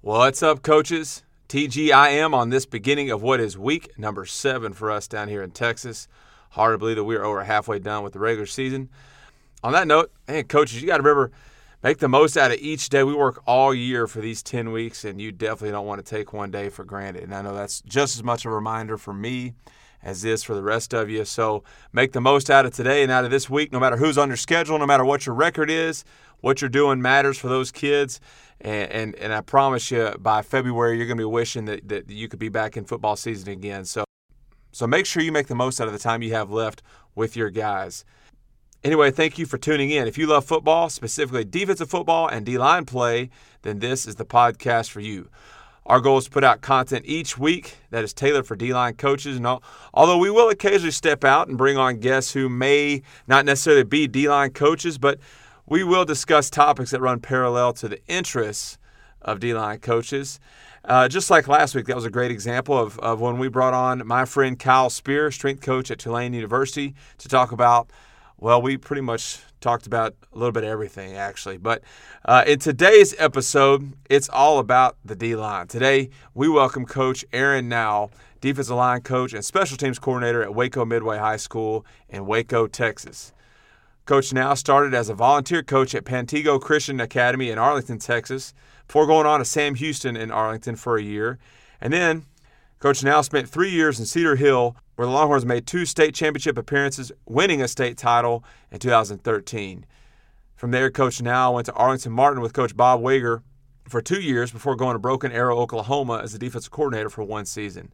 What's up, coaches? TGIM on this beginning of what is week number seven for us down here in Texas. Hard to believe that we are over halfway done with the regular season. On that note, hey, coaches, you got to remember make the most out of each day. We work all year for these 10 weeks, and you definitely don't want to take one day for granted. And I know that's just as much a reminder for me as this for the rest of you. So make the most out of today and out of this week, no matter who's on your schedule, no matter what your record is. What you're doing matters for those kids. And, and, and I promise you, by February, you're going to be wishing that, that you could be back in football season again. So, so make sure you make the most out of the time you have left with your guys. Anyway, thank you for tuning in. If you love football, specifically defensive football and D line play, then this is the podcast for you. Our goal is to put out content each week that is tailored for D line coaches. And all, although we will occasionally step out and bring on guests who may not necessarily be D line coaches, but we will discuss topics that run parallel to the interests of D line coaches. Uh, just like last week, that was a great example of, of when we brought on my friend Kyle Spear, strength coach at Tulane University, to talk about, well, we pretty much talked about a little bit of everything, actually. But uh, in today's episode, it's all about the D line. Today, we welcome Coach Aaron Now, defensive line coach and special teams coordinator at Waco Midway High School in Waco, Texas. Coach now started as a volunteer coach at Pantego Christian Academy in Arlington, Texas, before going on to Sam Houston in Arlington for a year. And then Coach now spent three years in Cedar Hill, where the Longhorns made two state championship appearances, winning a state title in 2013. From there, Coach now went to Arlington Martin with Coach Bob Wager for two years before going to Broken Arrow, Oklahoma as the defensive coordinator for one season.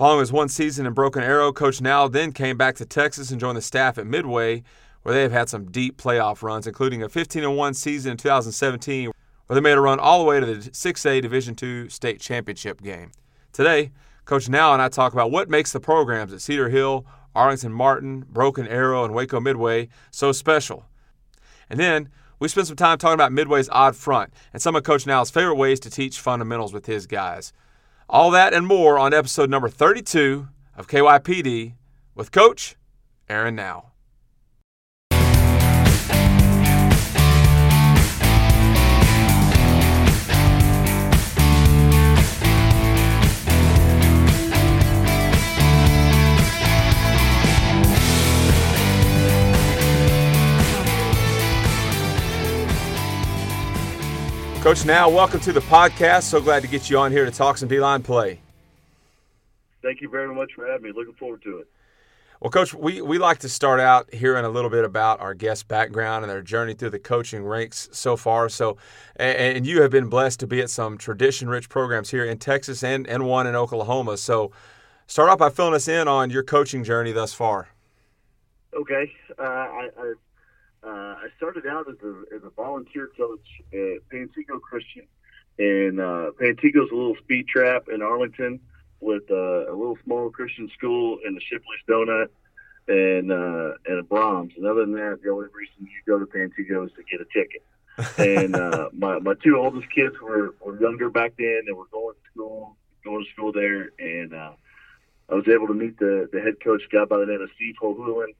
Following his one season in Broken Arrow, Coach Now then came back to Texas and joined the staff at Midway, where they have had some deep playoff runs, including a 15 1 season in 2017, where they made a run all the way to the 6A Division II state championship game. Today, Coach Now and I talk about what makes the programs at Cedar Hill, Arlington Martin, Broken Arrow, and Waco Midway so special. And then we spend some time talking about Midway's odd front and some of Coach Now's favorite ways to teach fundamentals with his guys. All that and more on episode number 32 of KYPD with Coach Aaron Now. Coach Now, welcome to the podcast. So glad to get you on here to talk some D line play. Thank you very much for having me. Looking forward to it. Well, Coach, we, we like to start out hearing a little bit about our guest background and their journey through the coaching ranks so far. So, and, and you have been blessed to be at some tradition rich programs here in Texas and, and one in Oklahoma. So, start off by filling us in on your coaching journey thus far. Okay. Uh, I, I uh, I started out as a, as a volunteer coach at Pantego Christian. And uh, Pantego's a little speed trap in Arlington with uh, a little small Christian school and the Shipley's Donut and uh, and a Braum's. And other than that, the only reason you go to Pantego is to get a ticket. and uh, my my two oldest kids were, were younger back then and were going to school going to school there. And uh, I was able to meet the the head coach, a guy by the name of Steve Hohulin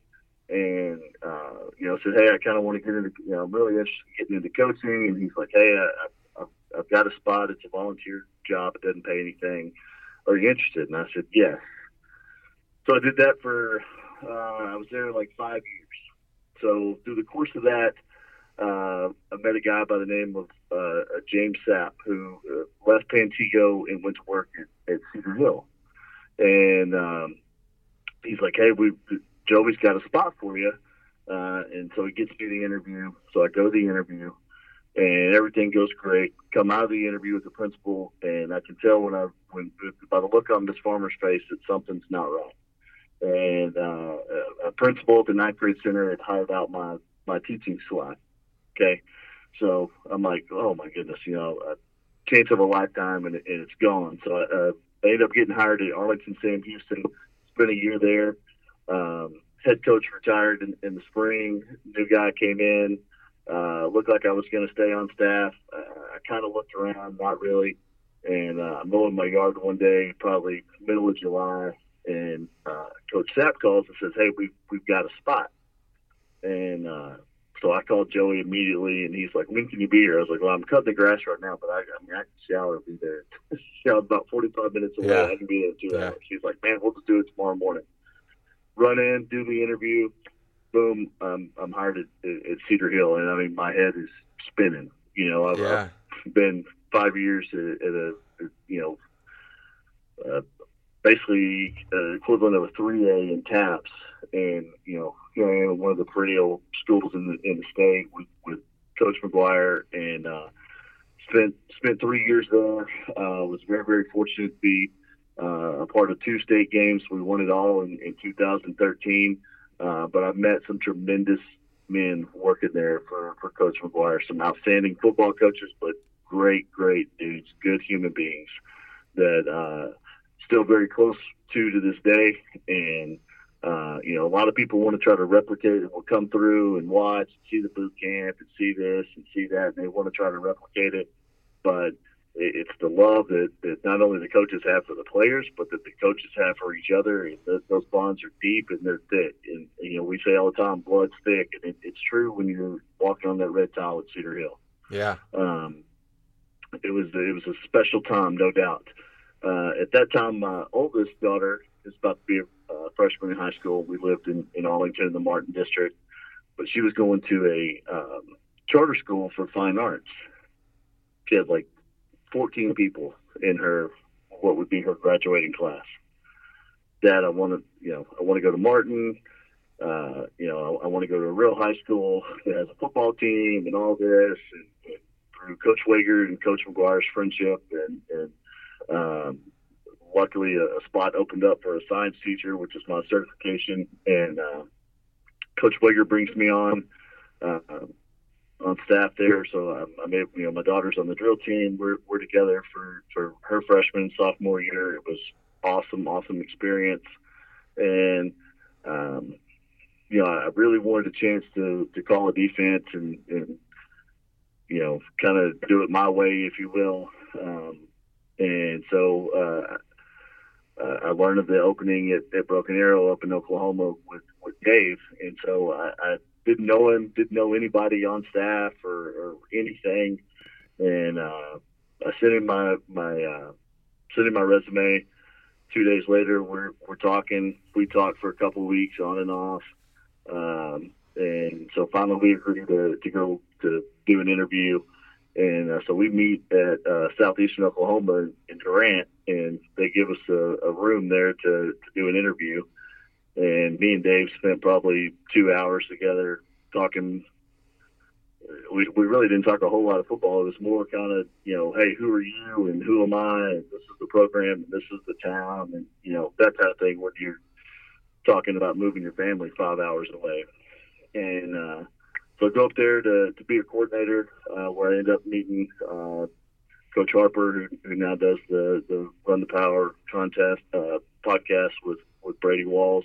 and uh, you know said, "Hey, I kind of want to get into, you know, I'm really interested in getting into coaching." And he's like, "Hey, I, I, I've got a spot. It's a volunteer job. It doesn't pay anything. Are you interested?" And I said, "Yes." So I did that for uh, I was there like five years. So through the course of that, uh, I met a guy by the name of uh, James Sapp who uh, left Pantego and went to work at, at Cedar Hill, and um, he's like, "Hey, we Joey's got a spot for you. Uh, and so he gets me the interview. So I go to the interview, and everything goes great. Come out of the interview with the principal, and I can tell when I when by the look on this Farmer's face that something's not right. And uh, a principal at the ninth grade center had hired out my my teaching slot. Okay, so I'm like, oh my goodness, you know, a chance of a lifetime, and, and it's gone. So I, uh, I ended up getting hired at Arlington Sam Houston. Spent a year there. Um, head coach retired in, in, the spring. New guy came in. Uh, looked like I was going to stay on staff. Uh, I kind of looked around, not really. And uh, I'm mowing my yard one day, probably middle of July, and uh, Coach Sapp calls and says, "Hey, we've we've got a spot." And uh, so I called Joey immediately, and he's like, "When can you be here?" I was like, "Well, I'm cutting the grass right now, but I, I mean, I can shower and be there. shower about 45 minutes away. Yeah. I can be there in two yeah. hours." He's like, "Man, we'll just do it tomorrow morning. Run in, do the interview, boom. Um, I'm hired at, at, Cedar Hill, and I mean, my head is spinning. You know, I've, yeah. I've been five years at, at a, you know, uh, basically uh, equivalent of a 3A in TAPPS, and you know, here I am one of the perennial schools in the in the state with, with Coach McGuire, and uh, spent spent three years there. Uh, was very very fortunate to be uh, a part of two state games. We won it all in, in 2013. Uh, but I've met some tremendous men working there for, for Coach McGuire. Some outstanding football coaches, but great, great dudes, good human beings that uh, still very close to to this day. And uh, you know, a lot of people want to try to replicate it. Will come through and watch, and see the boot camp, and see this and see that, and they want to try to replicate it. But it's the love that, that not only the coaches have for the players, but that the coaches have for each other. And those bonds are deep and they're thick. And, you know, we say all the time, blood's thick, and it, it's true when you're walking on that red tile at Cedar Hill. Yeah. Um, it was it was a special time, no doubt. Uh, at that time, my oldest daughter is about to be a uh, freshman in high school. We lived in, in Arlington in the Martin district, but she was going to a um, charter school for fine arts. She had like 14 people in her what would be her graduating class. Dad, I want to, you know, I want to go to Martin. Uh, you know, I, I want to go to a real high school that has a football team and all this. And, and through Coach Wager and Coach McGuire's friendship, and, and um, luckily a, a, spot opened up for a science teacher, which is my certification. And uh, Coach Wager brings me on. Uh, on staff there. So I'm, I'm able, you know, my daughter's on the drill team. We're, we're together for, for her freshman and sophomore year. It was awesome, awesome experience. And, um, you know, I really wanted a chance to, to call a defense and, and you know, kind of do it my way, if you will. Um, and so, uh, I learned of the opening at, at Broken Arrow up in Oklahoma with, with Dave. And so I, I didn't know him, didn't know anybody on staff or, or anything, and uh, I sent him my my uh, sent him my resume. Two days later, we're we're talking. We talked for a couple of weeks on and off, um, and so finally we agreed to, to go to do an interview. And uh, so we meet at uh, southeastern Oklahoma in Durant, and they give us a, a room there to, to do an interview and me and Dave spent probably two hours together talking. We, we really didn't talk a whole lot of football. It was more kind of, you know, hey, who are you and who am I? And this is the program and this is the town and, you know, that type of thing when you're talking about moving your family five hours away. And uh, so I go up there to, to be a coordinator uh, where I end up meeting uh, Coach Harper, who, who now does the, the Run the Power contest uh, podcast with with Brady Walls.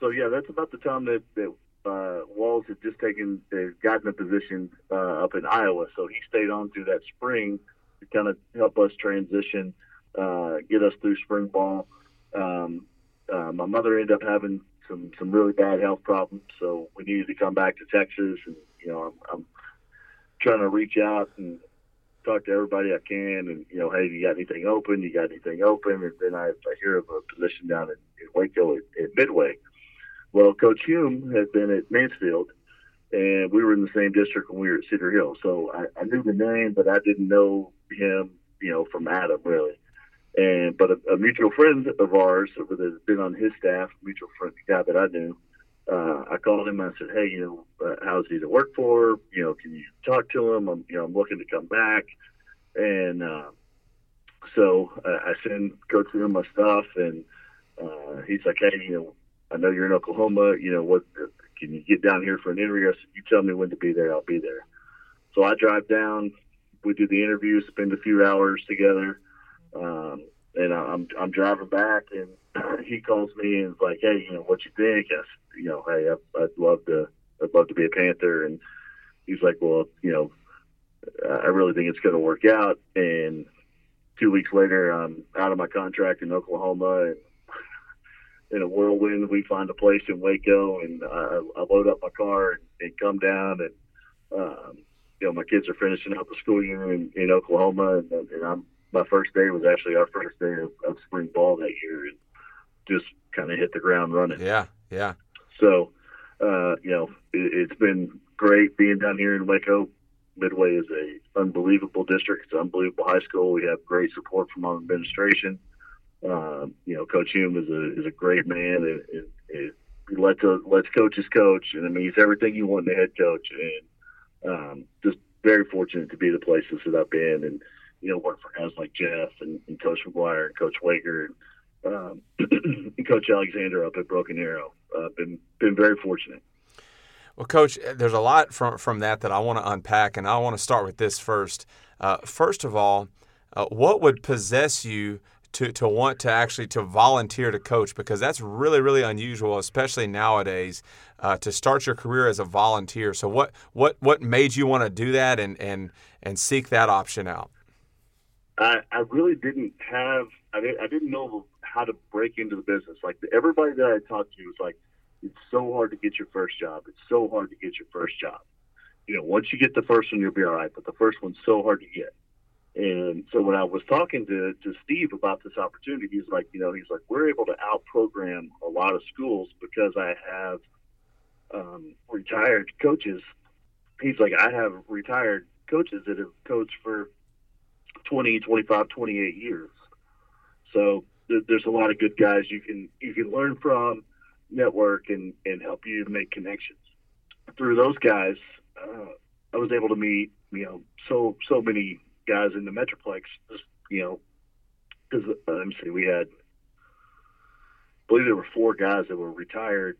So yeah, that's about the time that, that uh, Walls had just taken uh, gotten a position uh, up in Iowa. So he stayed on through that spring to kind of help us transition, uh, get us through spring ball. Um, uh, my mother ended up having some some really bad health problems, so we needed to come back to Texas. And you know, I'm, I'm trying to reach out and talk to everybody I can, and you know, hey, you got anything open? You got anything open? And then I, I hear of a position down in, in Waco at, at, Midway. Well, Coach Hulme had been at Mansfield, and we were in the same district when we were at Cedar Hill. So I, I knew the name, but I didn't know him, you know, from Adam really. And but a, a mutual friend of ours that has been on his staff, mutual friend, guy that I knew, uh, I called him I said, "Hey, you know, uh, how's he to work for? You know, can you talk to him? I'm, you know, I'm looking to come back." And uh, so uh, I send Coach him my stuff, and uh, he's like, "Hey, you know, I know you're in Oklahoma. You know, what can you get down here for an interview? I said, you tell me when to be there. I'll be there." So I drive down. We do the interview, spend a few hours together, um, and I'm I'm driving back and he calls me and is like, "Hey, you know what you think?" I, said, you know, hey, I, I'd love to, I'd love to be a Panther. And he's like, "Well, you know, I really think it's going to work out." And two weeks later, I'm out of my contract in Oklahoma, and in a whirlwind, we find a place in Waco, and I, I load up my car and, and come down and um, you know, my kids are finishing up the school year in, in Oklahoma, and, and I'm my first day was actually our first day of, of spring ball that year, and just kind of hit the ground running. Yeah, yeah. So, uh, you know, it, it's been great being down here in Waco. Midway is a unbelievable district. It's an unbelievable high school. We have great support from our administration. Um, you know, Coach Hulme is a is a great man, and, and, and he lets a, lets coaches coach, and I mean he's everything you want in a head coach, and um, just very fortunate to be the places that I've been, and you know, work for guys like Jeff and, and Coach McGuire and Coach Wager and, um, and Coach Alexander up at Broken Arrow. Uh, been been very fortunate. Well, Coach, there's a lot from from that that I want to unpack, and I want to start with this first. Uh, first of all, uh, what would possess you to, to want to actually to volunteer to coach? Because that's really really unusual, especially nowadays, uh, to start your career as a volunteer. So what what what made you want to do that and and and seek that option out? I, I really didn't have I didn't, I didn't know how to break into the business. Like everybody that I talked to was like, it's so hard to get your first job. It's so hard to get your first job. You know, once you get the first one, you'll be all right. But the first one's so hard to get. And so when I was talking to, to Steve about this opportunity, he's like, you know, he's like, we're able to out program a lot of schools because I have um, retired coaches. He's like, I have retired coaches that have coached for 20, 25, 28 years. So th- there's a lot of good guys you can you can learn from, network, and and help you make connections. Through those guys, uh, I was able to meet you know so so many guys in the Metroplex. Just you know, because uh, let me see, we had I believe there were four guys that were retired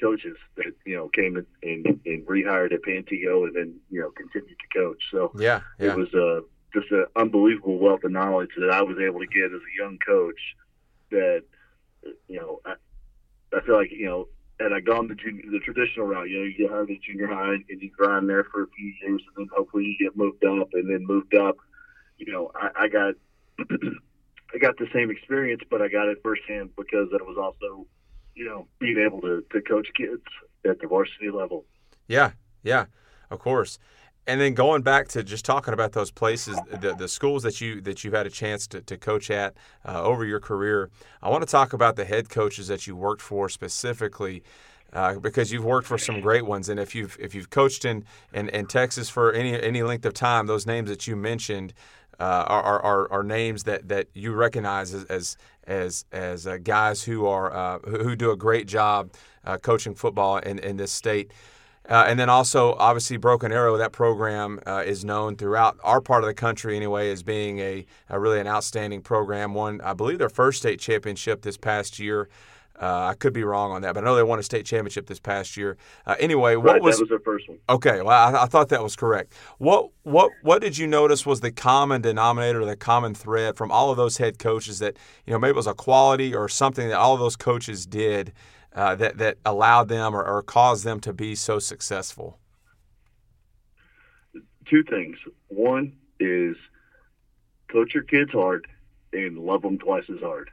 coaches that you know came in and, and rehired at Pantego and then you know continued to coach. So yeah, yeah. it was a just an unbelievable wealth of knowledge that I was able to get as a young coach. That you know, I, I feel like you know, had I gone the junior, the traditional route, you know, you get hired at junior high and you grind there for a few years, and then hopefully you get moved up, and then moved up. You know, I, I got I got the same experience, but I got it firsthand because it was also, you know, being able to to coach kids at the varsity level. Yeah, yeah, of course and then going back to just talking about those places, the, the schools that you that you've had a chance to, to coach at uh, over your career, I want to talk about the head coaches that you worked for specifically. Uh, because you've worked for some great ones, and if you've if you've coached in, in, in Texas for any any length of time, those names that you mentioned uh, are, are, are names that, that you recognize as as as, as uh, guys who are uh, who do a great job uh, coaching football in, in this state. Uh, and then also, obviously, Broken Arrow, that program uh, is known throughout our part of the country anyway as being a, a, really an outstanding program. Won, I believe, their first state championship this past year. Uh, I could be wrong on that, but I know they won a state championship this past year. Uh, anyway, what right, was, that was their first one? Okay, well, I, I, thought that was correct. What what what did you notice was the common denominator, the common thread from all of those head coaches that you know maybe it was a quality or something that all of those coaches did uh, that that allowed them or, or caused them to be so successful? Two things. One is coach your kids hard and love them twice as hard.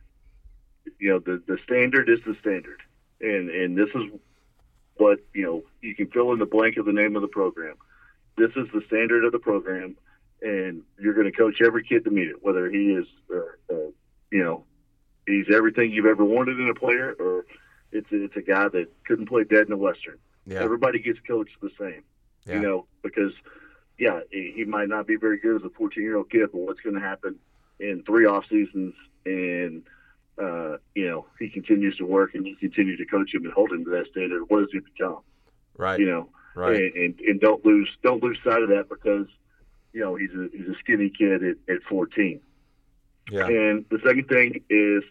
You know, the the standard is the standard, and and this is what you know. You can fill in the blank of the name of the program. This is the standard of the program, and you're going to coach every kid to meet it, whether he is, uh, uh, you know, he's everything you've ever wanted in a player, or it's a, it's a guy that couldn't play dead in the Western. Yeah. Everybody gets coached the same, yeah. you know, because yeah, he might not be very good as a 14 year old kid, but what's going to happen in three off seasons and uh, you know he continues to work and you continue to coach him and hold him to that standard. What does he become? Right. You know. Right. And, and, and don't lose don't lose sight of that because you know he's a he's a skinny kid at, at 14. Yeah. And the second thing is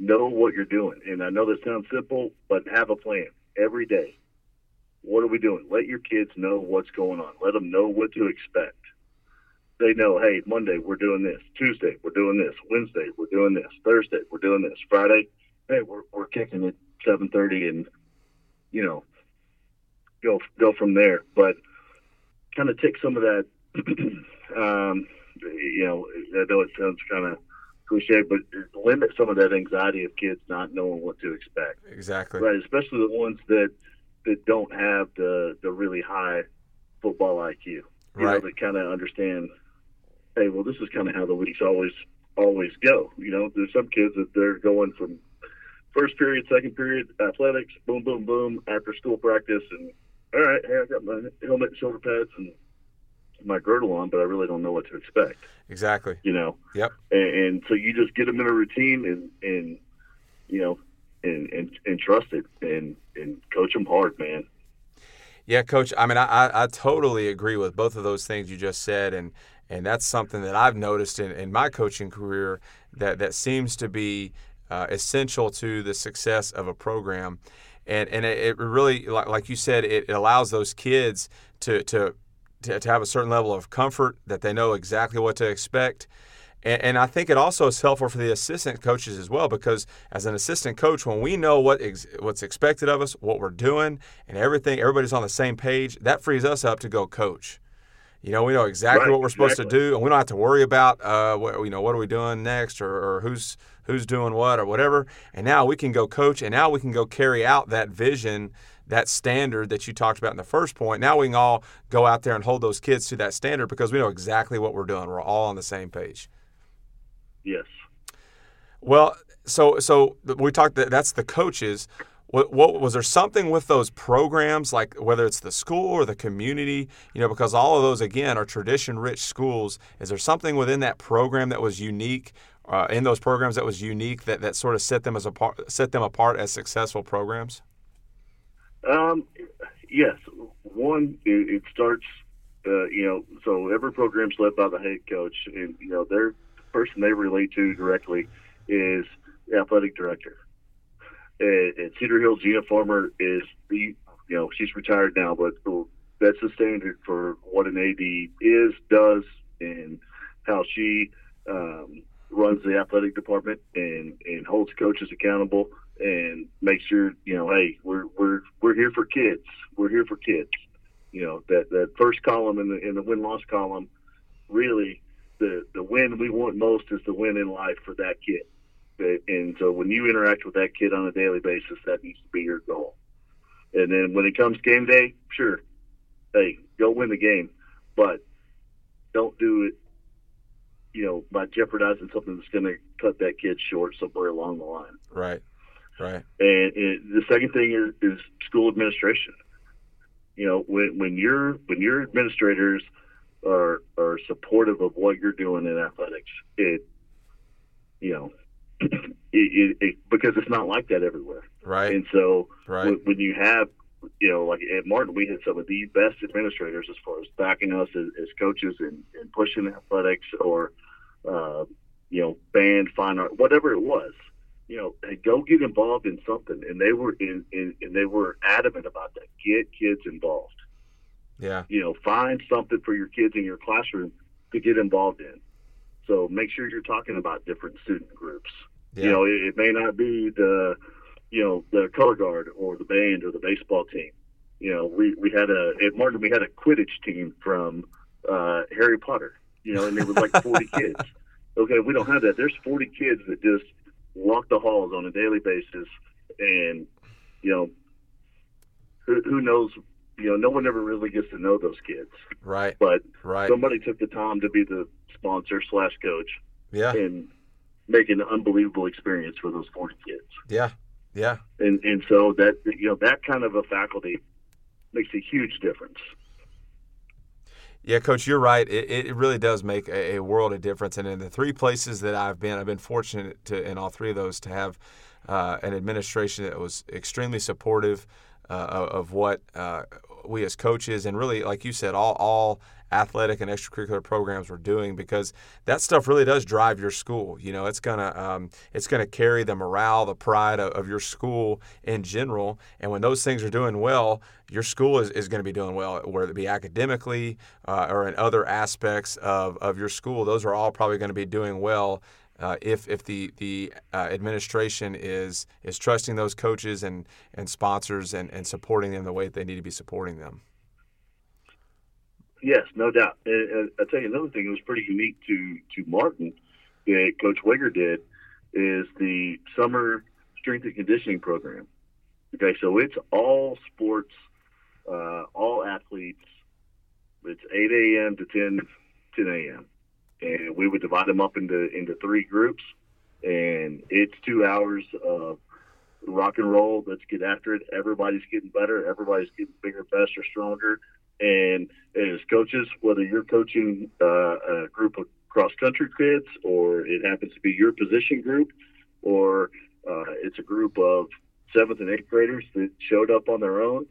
know what you're doing. And I know this sounds simple, but have a plan every day. What are we doing? Let your kids know what's going on. Let them know what to expect. They know, hey, Monday we're doing this. Tuesday we're doing this. Wednesday we're doing this. Thursday we're doing this. Friday, hey, we're we're kicking seven thirty, and you know, go go from there. But kind of take some of that. um, you know, I know it sounds kind of cliche, but limit some of that anxiety of kids not knowing what to expect. Exactly. Right, especially the ones that that don't have the the really high football IQ. You right. know, that kind of understand. Hey, well, this is kind of how the weeks always always go. You know, there's some kids that they're going from first period, second period, athletics, boom, boom, boom, after school practice, and all right, hey, I got my helmet, shoulder pads, and my girdle on, but I really don't know what to expect. Exactly. You know. Yep. And, and so you just get them in a routine and and you know and and, and trust it and and coach them hard, man. Yeah, coach. I mean, I, I totally agree with both of those things you just said, and and that's something that I've noticed in, in my coaching career that that seems to be uh, essential to the success of a program. And, and it, really, like, you said, it allows those kids to, to, to, to have a certain level of comfort that they know exactly what to expect. And, and, I think it also is helpful for the assistant coaches as well because as an assistant coach, when we know what ex, what's expected of us, what we're doing, and everything, everybody's on the same page. That frees us up to go coach. You know, we know exactly right, what we're supposed exactly. to do, and we don't have to worry about, uh, what, you know, what are we doing next, or, or who's who's doing what, or whatever. And now we can go coach, and now we can go carry out that vision, that standard that you talked about in the first point. Now we can all go out there and hold those kids to that standard because we know exactly what we're doing. We're all on the same page. Yes. Well, so so we talked that that's the coaches. What, what was there something with those programs, like whether it's the school or the community, you know, because all of those again are tradition-rich schools. Is there something within that program that was unique, uh, in those programs that was unique that, that sort of set them as apart, set them apart as successful programs? Um, yes. One, it, it starts, uh, you know, so every program's led by the head coach, and you know, their person they relate to directly is the athletic director. At Cedar Hill, Gina Farmer is the, you know, she's retired now, but that's the standard for what an AD is, does, and how she um, runs the athletic department and, and holds coaches accountable and make sure, you know, hey, we're we're we're here for kids. We're here for kids. You know, that, that first column in the in the win loss column, really the the win we want most is the win in life for that kid. And so when you interact with that kid on a daily basis, that needs to be your goal. And then when it comes game day, sure, hey, go win the game, but don't do it, you know, by jeopardizing something that's going to cut that kid short somewhere along the line. Right, right. And the second thing is, is school administration. You know, when when your when your administrators are are supportive of what you're doing in athletics, it you know it, it, it, because it's not like that everywhere. Right. And so right. when, when, you have, you know, like at Martin, we had some of the best administrators as far as backing us as, as coaches and, and, pushing athletics or, uh, you know, band, fine art, whatever it was. You know, hey, go get involved in something, and they were in, in, and they were adamant about that. Get kids involved. Yeah. You know, find something for your kids in your classroom to get involved in. So make sure you're talking about different student groups. Yeah. You know, it, it, may not be the, you know, the color guard or the band or the baseball team. You know, we, we had a at Martin we had a Quidditch team from uh, Harry Potter. You know, and there was like 40 kids. Okay, we don't have that. There's 40 kids that just walk the halls on a daily basis, and you know, who, who knows you know, no one ever really gets to know those kids. Right. But right. somebody took the time to be the sponsor slash coach. Yeah. And make an unbelievable experience for those 40 kids. Yeah. Yeah. And and so that you know that kind of a faculty makes a huge difference. Yeah, Coach, you're right. It, it really does make a, a world of difference. And in the three places that I've been, I've been fortunate to in all three of those to have uh, an administration that was extremely supportive uh, of what uh, we as coaches and really, like you said, all all athletic and extracurricular programs we're doing because that stuff really does drive your school. You know, it's gonna um, it's gonna carry the morale, the pride of, of, your school in general. And when those things are doing well, your school is, is going to be doing well, whether it be academically uh, or in other aspects of, of your school. Those are all probably going to be doing well uh, if if the the uh, administration is is trusting those coaches and and sponsors and, and supporting them the way that they need to be supporting them. Yes, no doubt. And, I'll tell you another thing that was pretty unique to to Martin that Coach Wager did is the summer strength and conditioning program. Okay, so it's all sports, uh, all athletes. It's 8 a.m. to 10, 10 a.m. And we would divide them up into into three groups, and it's two hours of rock and roll. Let's get after it. Everybody's getting better. Everybody's getting bigger, faster, stronger. And as coaches, whether you're coaching uh, a group of cross country kids, or it happens to be your position group, or uh, it's a group of seventh and eighth graders that showed up on their own,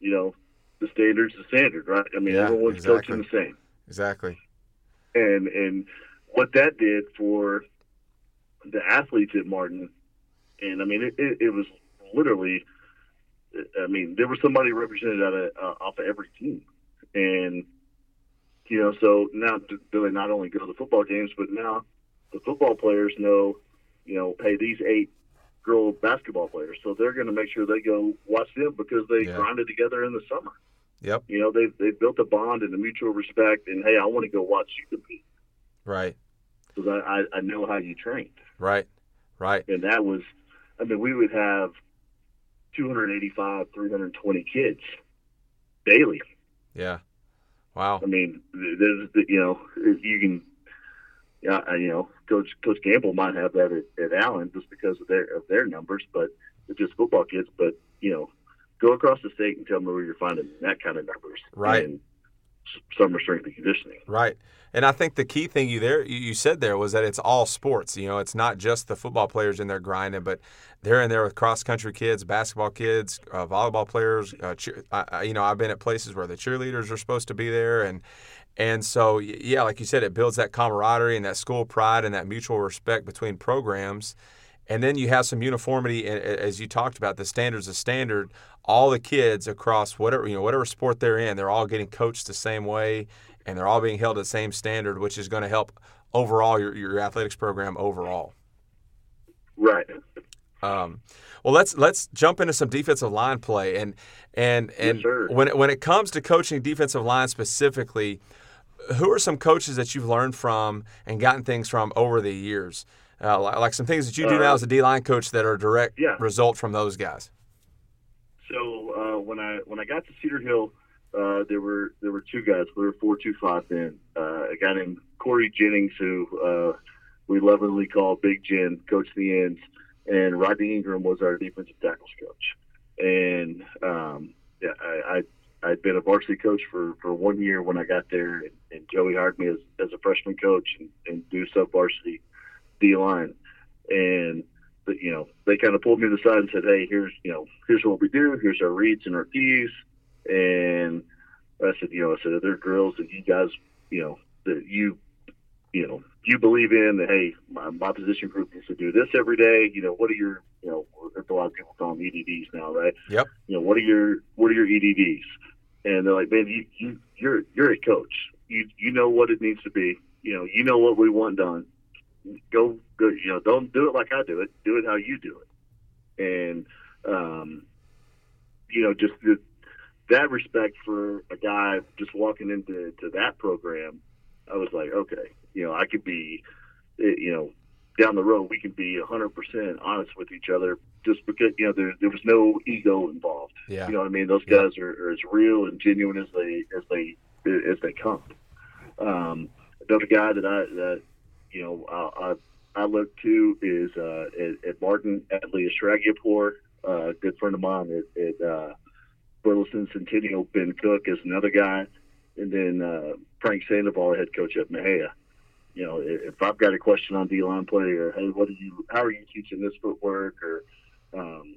you know, the standard's the standard, right? I mean, Yeah, everyone's exactly. coaching the same Exactly. and and what that did for the athletes at Martin, and I mean it, it, it was literally, I mean there was somebody represented out of uh, off of every team, and you know so now do they not only go to the football games, but now the football players know, you know, hey these eight girl basketball players, so they're going to make sure they go watch them because they Yeah. grinded together in the summer. Yep. You know, they they built a bond and a mutual respect, and hey, I want to go watch you compete Right. because I, I, I know how you trained. Right. Right. And that was, I mean, we would have 285, 320 kids daily. Yeah. Wow. I mean, there's, you know, you can, yeah, you know, Coach Coach Gamble might have that at, at Allen just because of their of their numbers, but it's just football kids. But you know, go across the state and tell me where you're finding that kind of numbers. Right. S- summer strength and conditioning. Right. And I think the key thing you there you said there was that it's all sports. You know, it's not just the football players in there grinding, but they're in there with cross country kids, basketball kids, uh, volleyball players. Uh, cheer, I, you know, I've been at places where the cheerleaders are supposed to be there, and and so yeah, like you said, it builds that camaraderie and that school pride and that mutual respect between programs. And then you have some uniformity, as you talked about. The standards of standard. All the kids across whatever you know, whatever sport they're in, they're all getting coached the same way, and they're all being held to the same standard, which is going to help overall your, your athletics program overall. Right. Um, well, let's let's jump into some defensive line play, and and and sir. when it, when it comes to coaching defensive line specifically, who are some coaches that you've learned from and gotten things from over the years, uh, like, like some things that you do now Uh, as a D line coach that are a direct Yeah. result from those guys. So uh, when I when I got to Cedar Hill, uh, there were there were two guys. We were four two five then. Uh, a guy named Corey Jennings, who uh, we lovingly call Big Jen, coached the ends, and Rodney Ingram was our defensive tackles coach. And um, yeah, I, I I'd been a varsity coach for, for one year when I got there, and, and Joey hired me as, as a freshman coach and, and do sub varsity D line. And you know they kind of pulled me to the side and said, "Hey, here's you know here's what we do. Here's our reads and our keys." And I said, you know, I said, are there drills that you guys, you know, that you, you know, you believe in that? Hey, my, my position group needs to do this every day. You know, what are your, you know, a lot of people call them EDDs now, right? Yep. You know, what are your what are your EDDs? And they're like, man, you you you're you're a coach. You you know what it needs to be. You know, you know what we want done go, go, you know, don't do it like I do it. Do it how you do it. And, um, you know, just the, that respect for a guy just walking into to that program, I was like, okay, you know, I could be, eh, you know, down the road we can be 100% honest with each other just because you know there, there was no ego involved Yeah. you know what i mean those Yeah. guys are, are as real and genuine as they as they as they come um another guy that i that you know i i, I look to is uh at, at martin Adley Ashragiapur, uh, a good friend of mine at, at uh burleson centennial ben cook is another guy and then uh frank sandoval head coach at Mexia you know, if if I've got a question on D line play or hey, what are you, how are you teaching this footwork or, um,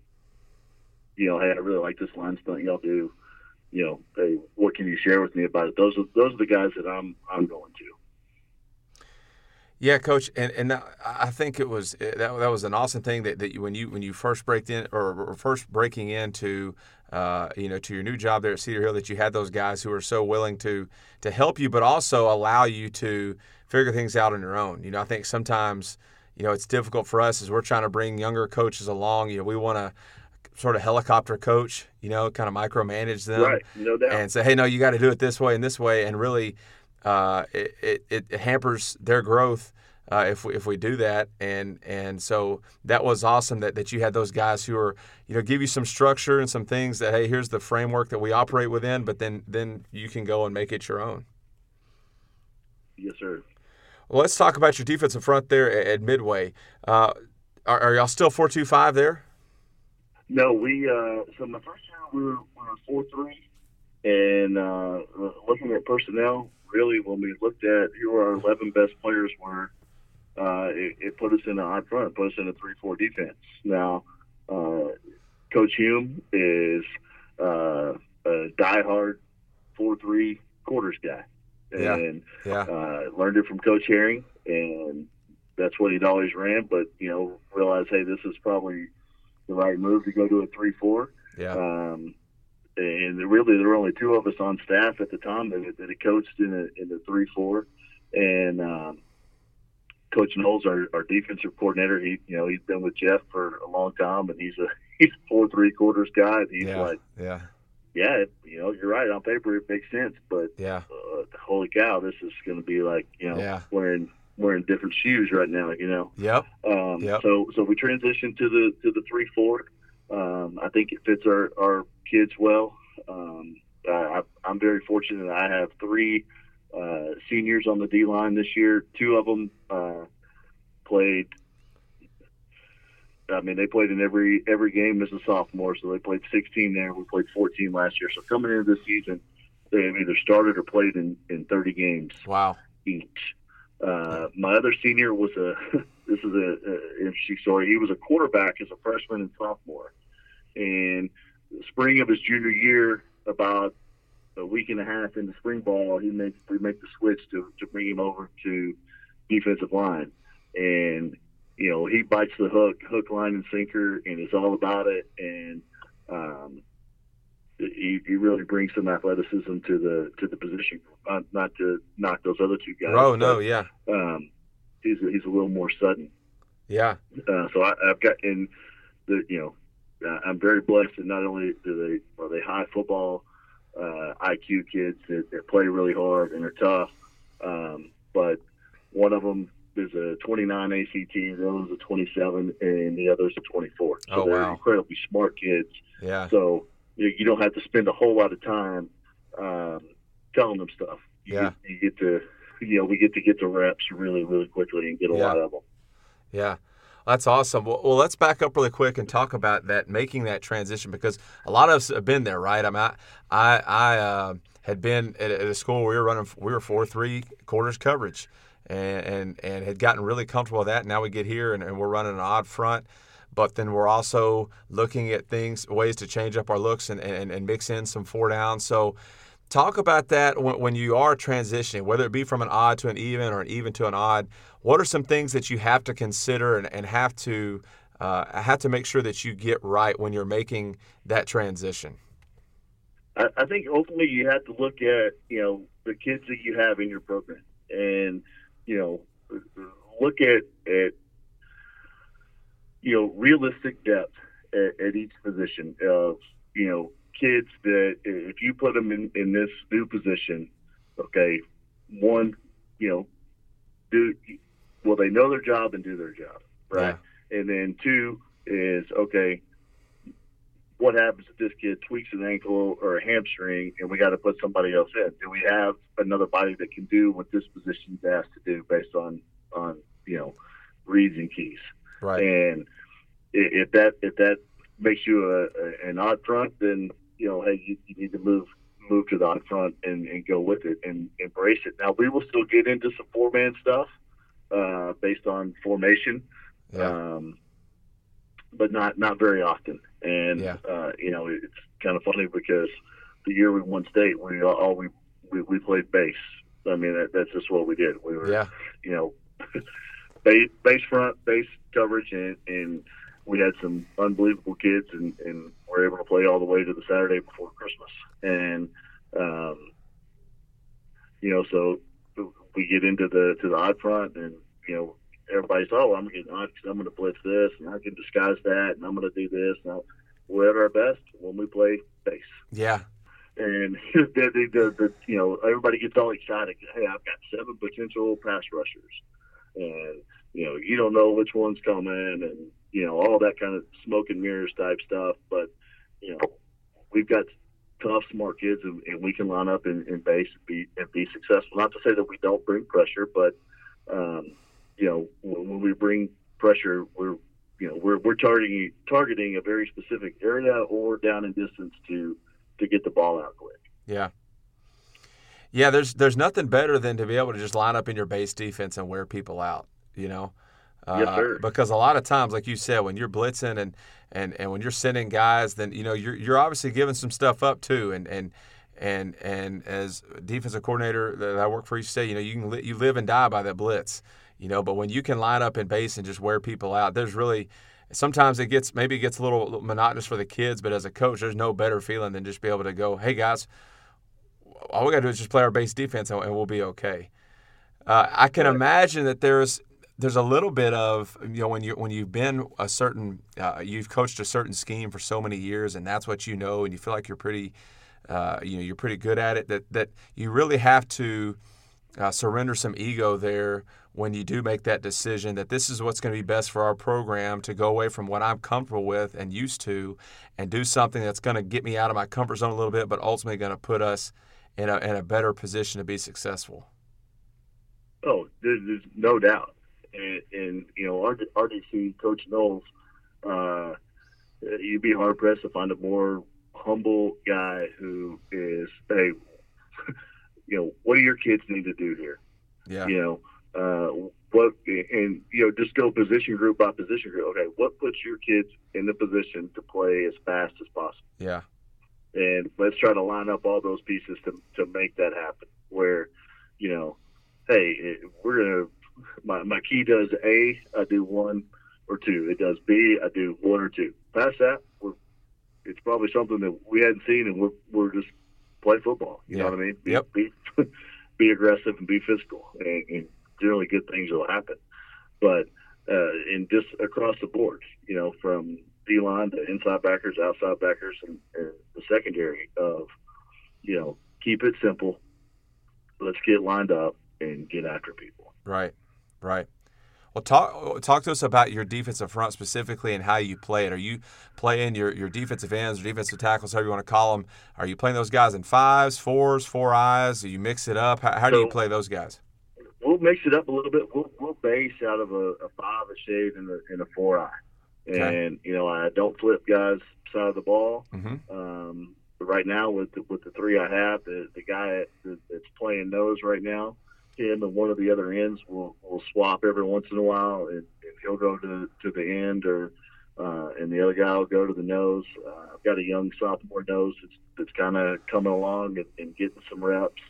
you know, hey, I really like this line stunt y'all do. You know, hey, what can you share with me about it? Those are those are the guys that I'm I'm going to. Yeah, coach, and and I think it was that that was an awesome thing that, that you, when you when you first break in or, or first breaking into uh, you know to your new job there at Cedar Hill that you had those guys who are so willing to to help you, but also allow you to figure things out on your own. You know, I think sometimes you know it's difficult for us as we're trying to bring younger coaches along. You know, we want to sort of helicopter coach, you know, kind of micromanage them right, no doubt. and say, hey, no, you got to do it this way and this way, and really, uh, it, it, it hampers their growth uh, if we if we do that. And and so that was awesome that, that you had those guys who are you know give you some structure and some things that hey here's the framework that we operate within, but then then you can go and make it your own. Yes, sir. Well, let's talk about your defensive front there at, at Midway. Uh, are, are y'all still four two five there? No, we uh, so my first year we were, we were four three, and uh, looking at personnel, really when we looked at who our eleven best players were, uh, it, it, put us in the odd front, put us in a three four defense. Now, uh, Coach Hulme is uh, a diehard four three quarters guy, and yeah. Yeah. Uh, learned it from Coach Herring, and that's what he'd always ran. But you know, realized hey, this is probably the right move to go to a three four. Yeah. Um, and really, there were only two of us on staff at the time that, that coached in a in the three four, and um, Coach Knowles, our, our defensive coordinator, he you know he's been with Jeff for a long time, and he's a he's a four three quarters guy. And he's yeah. like, yeah, yeah, you know, you're right on paper it makes sense, but yeah, uh, holy cow, this is going to be like you know yeah. wearing wearing different shoes right now, you know. Yep. Um, Yep. So so we transitioned to the to the three four. Um, I think it fits our our kids well. Um, I, I'm very fortunate. That I have three uh, seniors on the D line this year. Two of them uh, played. I mean, they played in every every game as a sophomore, so they played 16 there. We played 14 last year. So coming into this season, they have either started or played in, in 30 games Wow. each. Uh, my other senior was a. this is a, a interesting story. He was a quarterback as a freshman and sophomore, and the spring of his junior year, about a week and a half into spring ball, he makes we make the switch to to bring him over to defensive line, and you know he bites the hook, hook, line, and sinker, and is all about it, and um, he, he really brings some athleticism to the to the position. Not, not to knock those other two guys. Oh no, but, yeah, um, he's he's a little more sudden. yeah, Uh, so I, I've got in the you know uh, I'm very blessed that not only do they are they high football uh, IQ kids that, that play really hard and are tough, um, but one of them is a 29 ACT, the other's a 27, and the other's a 24. So Oh, they're wow. incredibly smart kids. yeah, So you, you don't have to spend a whole lot of time um, telling them stuff. You Yeah. Get, you get to, you know, we get to get the reps really, really quickly and get a Yeah. lot of them. yeah. That's awesome. Well, well, let's back up really quick and talk about that making that transition because a lot of us have been there, right? I I I, I uh, had been at, at a school where we were running we were four three quarters coverage, and and, and had gotten really comfortable with that. Now we get here and, and we're running an odd front. But then we're also looking at things, ways to change up our looks and, and, and mix in some four downs. So, talk about that when, when you are transitioning, whether it be from an odd to an even or an even to an odd. What are some things that you have to consider and, and have to uh, have to make sure that you get right when you're making that transition? I, I think ultimately you have to look at you know the kids that you have in your program, and you know look at at you know realistic depth at, at each position of you know kids that if you put them in in this new position, okay, one you know do well they know their job and do their job right, and then two is okay what happens if this kid tweaks an ankle or a hamstring and we got to put somebody else in? Do we have another body that can do what this position's asked to do based on on you know reads and keys? Right. And if that if that makes you a, a, an odd front, then you know hey you, you need to move move to the front and, and go with it and embrace it. Now we will still get into some four man stuff uh, based on formation Yeah. um, but not not very often. And Yeah. uh, you know, it's kind of funny because the year we won state, we all all we we, we played base. I mean, that, that's just what we did. We were, Yeah. you know, base, base front, base coverage, and, and we had some unbelievable kids, and, and were able to play all the way to the Saturday before Christmas. And um, you know, so we get into the to the odd front, and you know, everybody's oh, I'm getting I'm going to blitz this, and I can disguise that, and I'm going to do this. Now, we're at our best when we play base Yeah. and the, the, the, the you know everybody gets all excited. Hey, I've got seven potential pass rushers, and you know you don't know which one's coming, and you know all that kind of smoke and mirrors type stuff. But you know we've got tough, smart kids, and, and we can line up in, base and be and be successful. Not to say that we don't bring pressure, but um, you know when, when we bring pressure, we're you know we're we're targeting targeting a very specific area or down in distance to to get the ball out quick. Yeah. Yeah, there's there's nothing better than to be able to just line up in your base defense and wear people out. You know, uh, yes, sir. Because a lot of times, like you said, when you're blitzing and, and, and when you're sending guys, then you know you're you're obviously giving some stuff up too. And and and and as defensive coordinator that I work for each state, you know you can li- you live and die by that blitz. You know, but when you can line up in base and just wear people out, there's really sometimes it gets maybe it gets a little monotonous for the kids, but as a coach, there's no better feeling than just be able to go, hey guys, all we got to do is just play our base defense and, we'll be okay. Uh, I can imagine that there's there's a little bit of you know when you when you've been a certain uh, you've coached a certain scheme for so many years and that's what you know and you feel like you're pretty uh, you know you're pretty good at it that that you really have to uh, surrender some ego there when you do make that decision that this is what's going to be best for our program to go away from what I'm comfortable with and used to and do something that's going to get me out of my comfort zone a little bit but ultimately going to put us in a, in a better position to be successful. Oh, there's, there's no doubt and, and you know our DC Coach Knowles, uh, you'd be hard pressed to find a more humble guy who is hey, you know, what do your kids need to do here? Yeah, you know. Uh, what and you know just go position group by position group. Okay, what puts your kids in the position to play as fast as possible? Yeah, and let's try to line up all those pieces to to make that happen. Where, you know, hey, we're gonna my, my key does A, I do one or two. It does B, I do one or two. Past that, we're, it's probably something that we hadn't seen, and we're we're just play football. You yeah. know what I mean? Be, yep. Be, be aggressive and be physical, and, and generally good things will happen. But uh, and just across the board, you know, from D line to inside backers, outside backers, and, and the secondary of, you know, keep it simple. Let's get lined up and get after people. Right. Right. Well, talk talk to us about your defensive front specifically and how you play it. Are you playing your, your defensive ends or defensive tackles, however you want to call them? Are you playing those guys in fives, fours, four eyes? Do you mix it up? How, how do you play those guys? We'll mix it up a little bit. We'll, we'll base out of a, a five, a shade, and a, and a four eye. And okay. you know, I don't flip guys side of the ball. Mm-hmm. Um, right now, with the, with the three I have, the the guy that's playing nose right now him and one of the other ends will will swap every once in a while, and, and he'll go to to the end, or uh, and the other guy will go to the nose. Uh, I've got a young sophomore nose that's that's kind of coming along and, and getting some reps.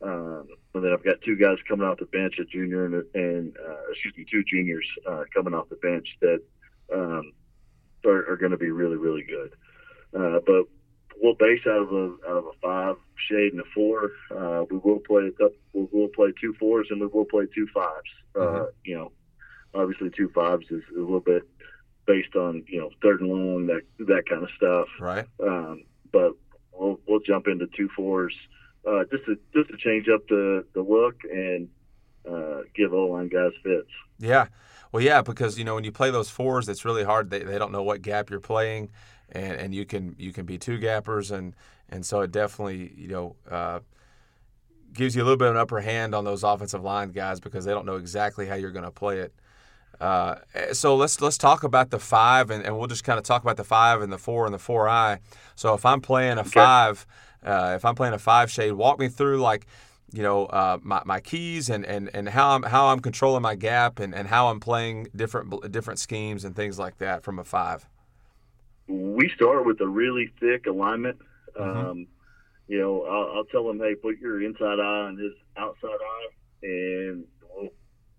Um, and then I've got two guys coming off the bench, a junior and, and uh, excuse me, two juniors uh, coming off the bench that um, are, are going to be really, really good. Uh, but we'll base out of a out of a five shade and a four. Uh, we will play a couple. We will play two fours and we will play two fives. Uh, mm-hmm. you know, obviously two fives is a little bit based on you know third and long that that kind of stuff. Right. Um, but we'll we'll jump into two fours uh, just to just to change up the the look and uh, give O line guys fits. Yeah. Well, yeah, because you know when you play those fours, it's really hard. They, they don't know what gap you're playing and and you can you can be two gappers and and so it definitely you know uh, gives you a little bit of an upper hand on those offensive line guys because they don't know exactly how you're going to play it. Uh, so let's let's talk about the five and, and we'll just kind of talk about the five and the four and the four eye. So if I'm playing a five, uh, if I'm playing a five shade, walk me through like you know uh, my, my keys and, and, and how I'm how I'm controlling my gap and, and how I'm playing different different schemes and things like that from a five we start with a really thick alignment. Mm-hmm. Um, you know, I'll, I'll, tell him, hey, put your inside eye on his outside eye, and we'll,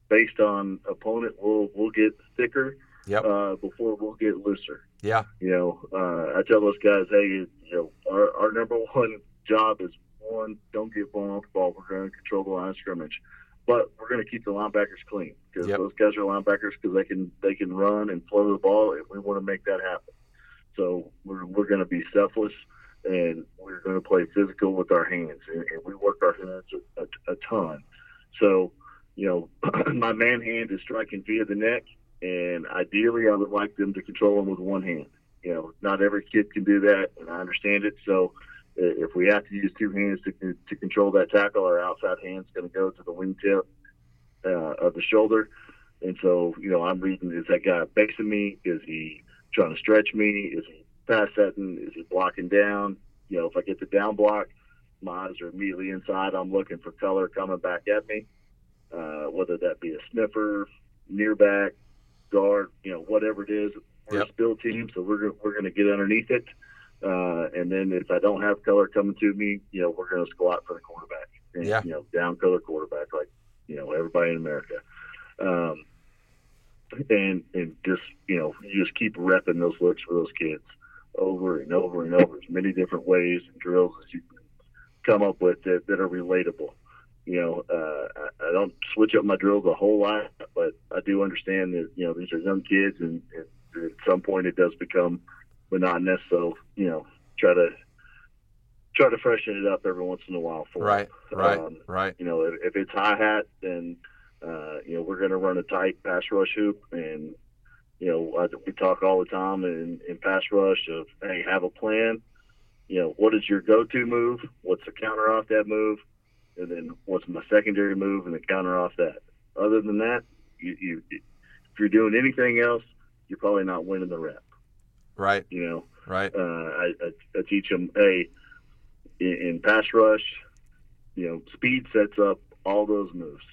based on opponent, we'll we'll get thicker. Yep. Uh, before we'll get looser. Yeah. You know, uh, I tell those guys, hey, you know, our, our number one job is one, don't get blown off the ball. We're going to control the line of scrimmage, but we're going to keep the linebackers clean because yep. those guys are linebackers because they can they can run and flow the ball, and we want to make that happen. So we're, we're going to be selfless and we're going to play physical with our hands. And, and we work our hands a, a, a ton. So you know, my man hand is striking via the neck, and ideally, I would like them to control them with one hand. You know, not every kid can do that, and I understand it. So, if we have to use two hands to to control that tackle, our outside hand's going to go to the wingtip uh, of the shoulder. And so, you know, I'm reading: is that guy facing me? Is he trying to stretch me? Is he pass setting? Is he blocking down? You know, if I get the down block, my eyes are immediately inside. I'm looking for color coming back at me, uh, whether that be a sniffer, near back, guard, you know, whatever it is. We're yep. a spill team, so we're we're going to get underneath it. Uh, and then if I don't have color coming to me, you know, we're going to squat for the quarterback. And, yeah. You know, down color quarterback, like you know everybody in America. Um, and and just you know, you just keep repping those looks for those kids over and over and over, as many different ways and drills as you can come up with that, that are relatable. You know, uh, I, I don't switch up my drills a whole lot, but I do understand that you know these are young kids, and, and at some point it does become monotonous. So you know, try to try to freshen it up every once in a while for right, them. right, um, right. You know, if, if it's hi hat, then uh, you know we're going to run a tight pass rush hoop, and you know I, we talk all the time in, in pass rush of hey, have a plan you know, what is your go-to move? What's the counter off that move? And then what's my secondary move and the counter off that? Other than that, you, you if you're doing anything else, you're probably not winning the rep. Right. You know. Right. Uh, I, I, I teach them, hey, in, in, pass rush, you know, speed sets up all those moves.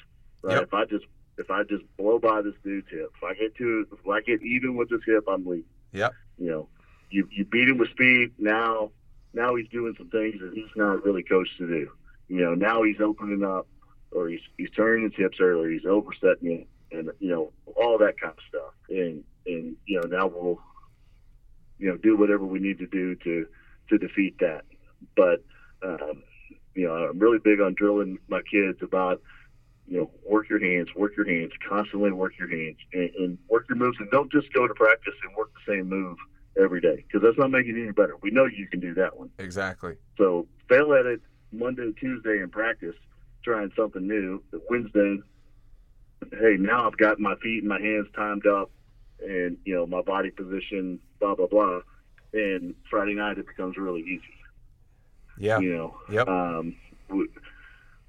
Right. Yep. If I just if I just blow by this dude's hip, if I get to if I get even with this hip, I'm leaving. Yep. You know, you you beat him with speed. Now now he's doing some things that he's not really coached to do. You know, now he's opening up, or he's he's turning his hips earlier, he's oversetting it, and you know all that kind of stuff. And and you know now we'll you know do whatever we need to do to to defeat that. But um, you know I'm really big on drilling my kids about you know work your hands, work your hands, constantly work your hands, and, and work your moves, and don't just go to practice and work the same move every day because that's not making it any better. We know you can do that one. Exactly. So fail at it Monday, Tuesday in practice, trying something new. Wednesday, hey, now I've got my feet and my hands timed up, and you know my body position, blah blah blah. And Friday night it becomes really easy. Yeah. You know. Yep. Um,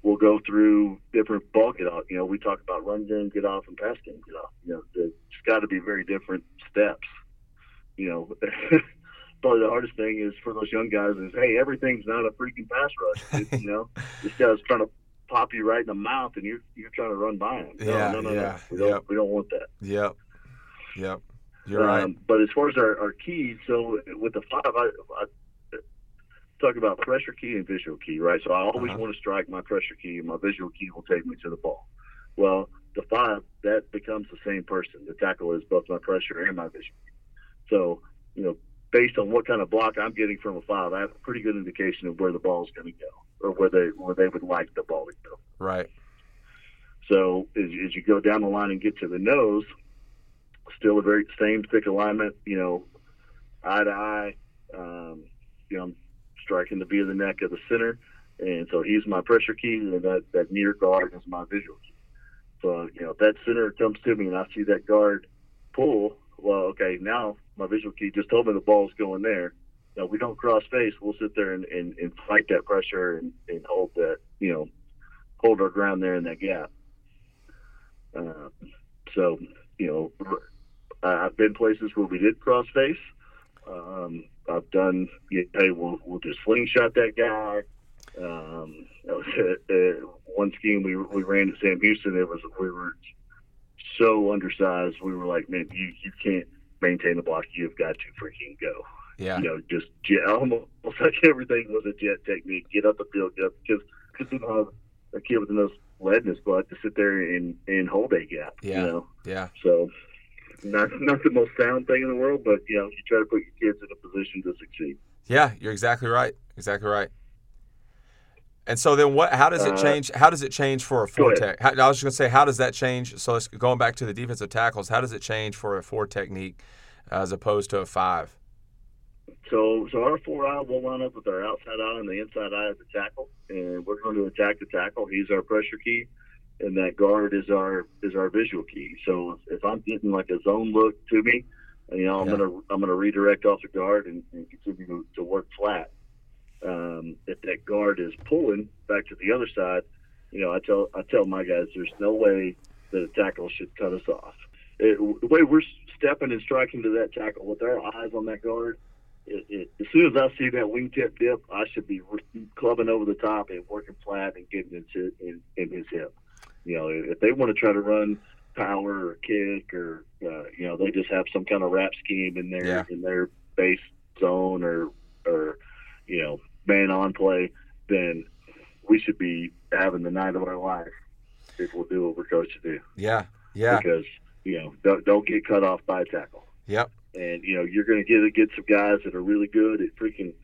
we'll go through different ball get off. You know, we talk about run game get off and pass game get off. You know, it's got to be very different steps you know, probably the hardest thing is for those young guys is, hey, everything's not a freaking pass rush. you know, this guy's trying to pop you right in the mouth, and you're you're trying to run by him. No, yeah, no, no, yeah, no. We don't yep. we don't want that. Yep, yep. You're um, right. But as far as our, our keys, so with the five, I, I talk about pressure key and visual key, right? So I always uh-huh. want to strike my pressure key, and my visual key will take me to the ball. Well, the five that becomes the same person. The tackle is both my pressure and my visual key. So, you know, based on what kind of block I'm getting from a five, I have a pretty good indication of where the ball is going to go or where they where they would like the ball to go. Right. So as, as you go down the line and get to the nose, still a very same thick alignment. You know, eye to eye. Um, you know, I'm striking the V of the neck of the center, and so he's my pressure key, and that that near guard is my visual key. So you know, if that center comes to me and I see that guard pull, well, okay, now my visual key just told me the ball's going there. Now we don't cross face. We'll sit there and, and, and fight that pressure and, and hold that, you know, hold our ground there in that gap. Uh, so, you know, I've been places where we did cross face. Um, I've done, hey, we'll, we'll just slingshot that guy. Um, that was uh, one scheme we, we ran at Sam Houston. It was, we were so undersized. We were like, man, you, you can't maintain the block. You've got to freaking go. Yeah. You know, just jet, almost like everything was a jet technique. Get up the field, get up, because because you don't have a kid with enough lead in his butt to sit there and and hold a gap. Yeah. You know? Yeah. So not not the most sound thing in the world, but you know, you try to put your kids in a position to succeed. Yeah, you're exactly right. Exactly right. And so then, what? How does it uh, change? How does it change for a four tech? How, I was just going to say, how does that change? So it's going back to the defensive tackles, how does it change for a four technique as opposed to a five? So, so our four eye will line up with our outside eye and the inside eye of the tackle, and we're going to attack the tackle. He's our pressure key, and that guard is our is our visual key. So if I'm getting like a zone look to me, you know, I'm Yeah. gonna I'm gonna redirect off the guard and, and continue to, to work flat. Um, if that guard is pulling back to the other side, you know, I tell I tell my guys, there's no way that a tackle should cut us off. It, the way we're stepping and striking to that tackle with our eyes on that guard, it, it, as soon as I see that wingtip dip, I should be clubbing over the top and working flat and getting into in, in his hip. You know, if they want to try to run power or kick or uh, you know they just have some kind of wrap scheme in their Yeah. in their base zone or or you know man on play, then we should be having the night of our life if we'll do what we're coached to do Yeah. Yeah. because you know don't, don't get cut off by a tackle. Yep. And you know you're going to get get some guys that are really good at freaking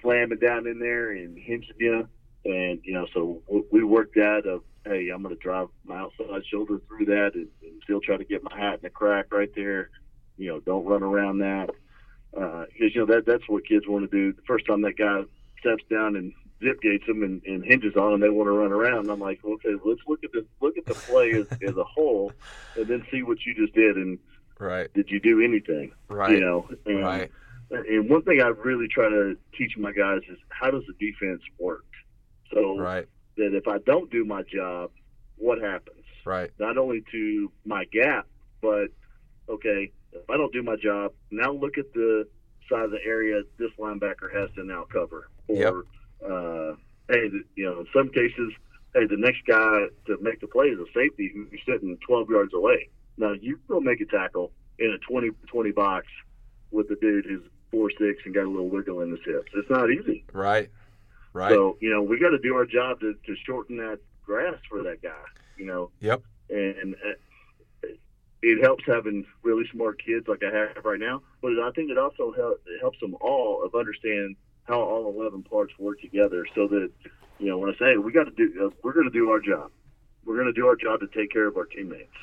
slamming down in there and hinging you. And you know, so we worked out of hey, I'm going to drive my outside shoulder through that and, and still try to get my hat in the crack right there. You know, don't run around that uh, because you know that that's what kids want to do. The first time that guy steps down and zip gates them and, and hinges on them, they want to run around. And I'm like, okay, let's look at the look at the play as, as a whole, and then see what you just did and Right. did you do anything? Right. You know, and, Right. and one thing I really try to teach my guys is how does the defense work? So Right. that if I don't do my job, what happens? Right. Not only to my gap, but okay, if I don't do my job, now look at the side of the area this linebacker has to now cover. Or, uh, hey, you know, in some cases, hey, the next guy to make the play is a safety who's sitting 12 yards away. Now you go make a tackle in a 20 20 box with a dude who's four six and got a little wiggle in his hips. It's not easy. Right. Right. So you know we got to do our job to, to shorten that grass for that guy. You know. Yep. And uh, it helps having really smart kids like I have right now, but I think it also help, it helps them all of understand how all eleven parts work together, so that you know when I say we got to do, uh, we're going to do our job. We're going to do our job to take care of our teammates,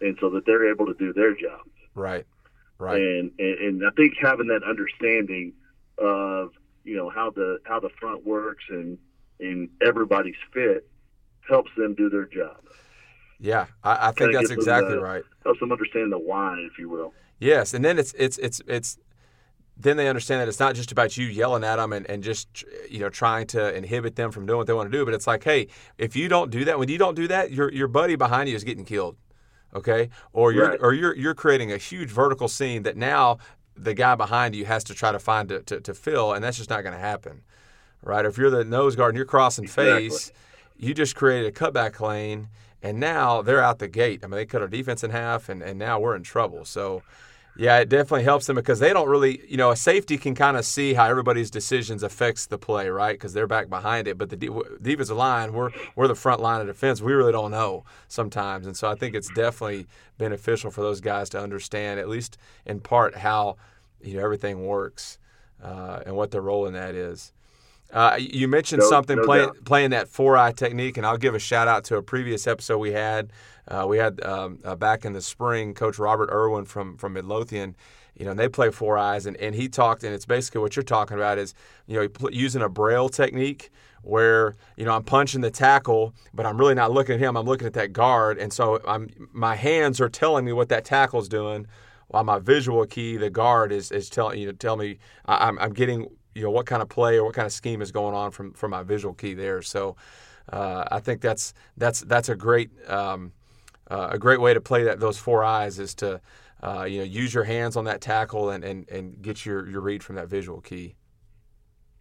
and so that they're able to do their job. right. Right. And, and and I think having that understanding of you know how the how the front works and and everybody's fit helps them do their job. Yeah. I, I think that's them, exactly uh, right. Helps them understand the why, if you will. Yes, and then it's it's it's it's then they understand that it's not just about you yelling at them and, and just you know trying to inhibit them from doing what they want to do, but it's like, hey, if you don't do that, when you don't do that, your your buddy behind you is getting killed, okay? Or you're Right. or you're you're creating a huge vertical scene that now the guy behind you has to try to find to, to, to fill, and that's just not going to happen, right? If you're the nose guard and you're crossing Exactly. face, you just created a cutback lane, and now they're out the gate. I mean, they cut our defense in half, and, and now we're in trouble. So, yeah, it definitely helps them because they don't really, you know, a safety can kind of see how everybody's decisions affects the play, right? Because they're back behind it. But the de- defensive line, we're we're the front line of defense. We really don't know sometimes, and so I think it's definitely beneficial for those guys to understand, at least in part, how you know everything works uh, and what their role in that is. Uh, you mentioned No- something no playing playing that four eye technique, and I'll give a shout out to a previous episode we had. Uh, we had um, uh, back in the spring, Coach Robert Irwin from from Midlothian. You know, and they play four eyes, and, and he talked, and it's basically what you're talking about is, you know, using a braille technique where you know I'm punching the tackle, but I'm really not looking at him. I'm looking at that guard, and so I'm my hands are telling me what that tackle's doing, while my visual key, the guard, is is telling you know tell me I, I'm I'm getting you know what kind of play or what kind of scheme is going on from from my visual key there. So uh, I think that's that's that's a great um, uh, a great way to play that those four eyes is to uh, you know use your hands on that tackle and, and, and get your, your read from that visual key.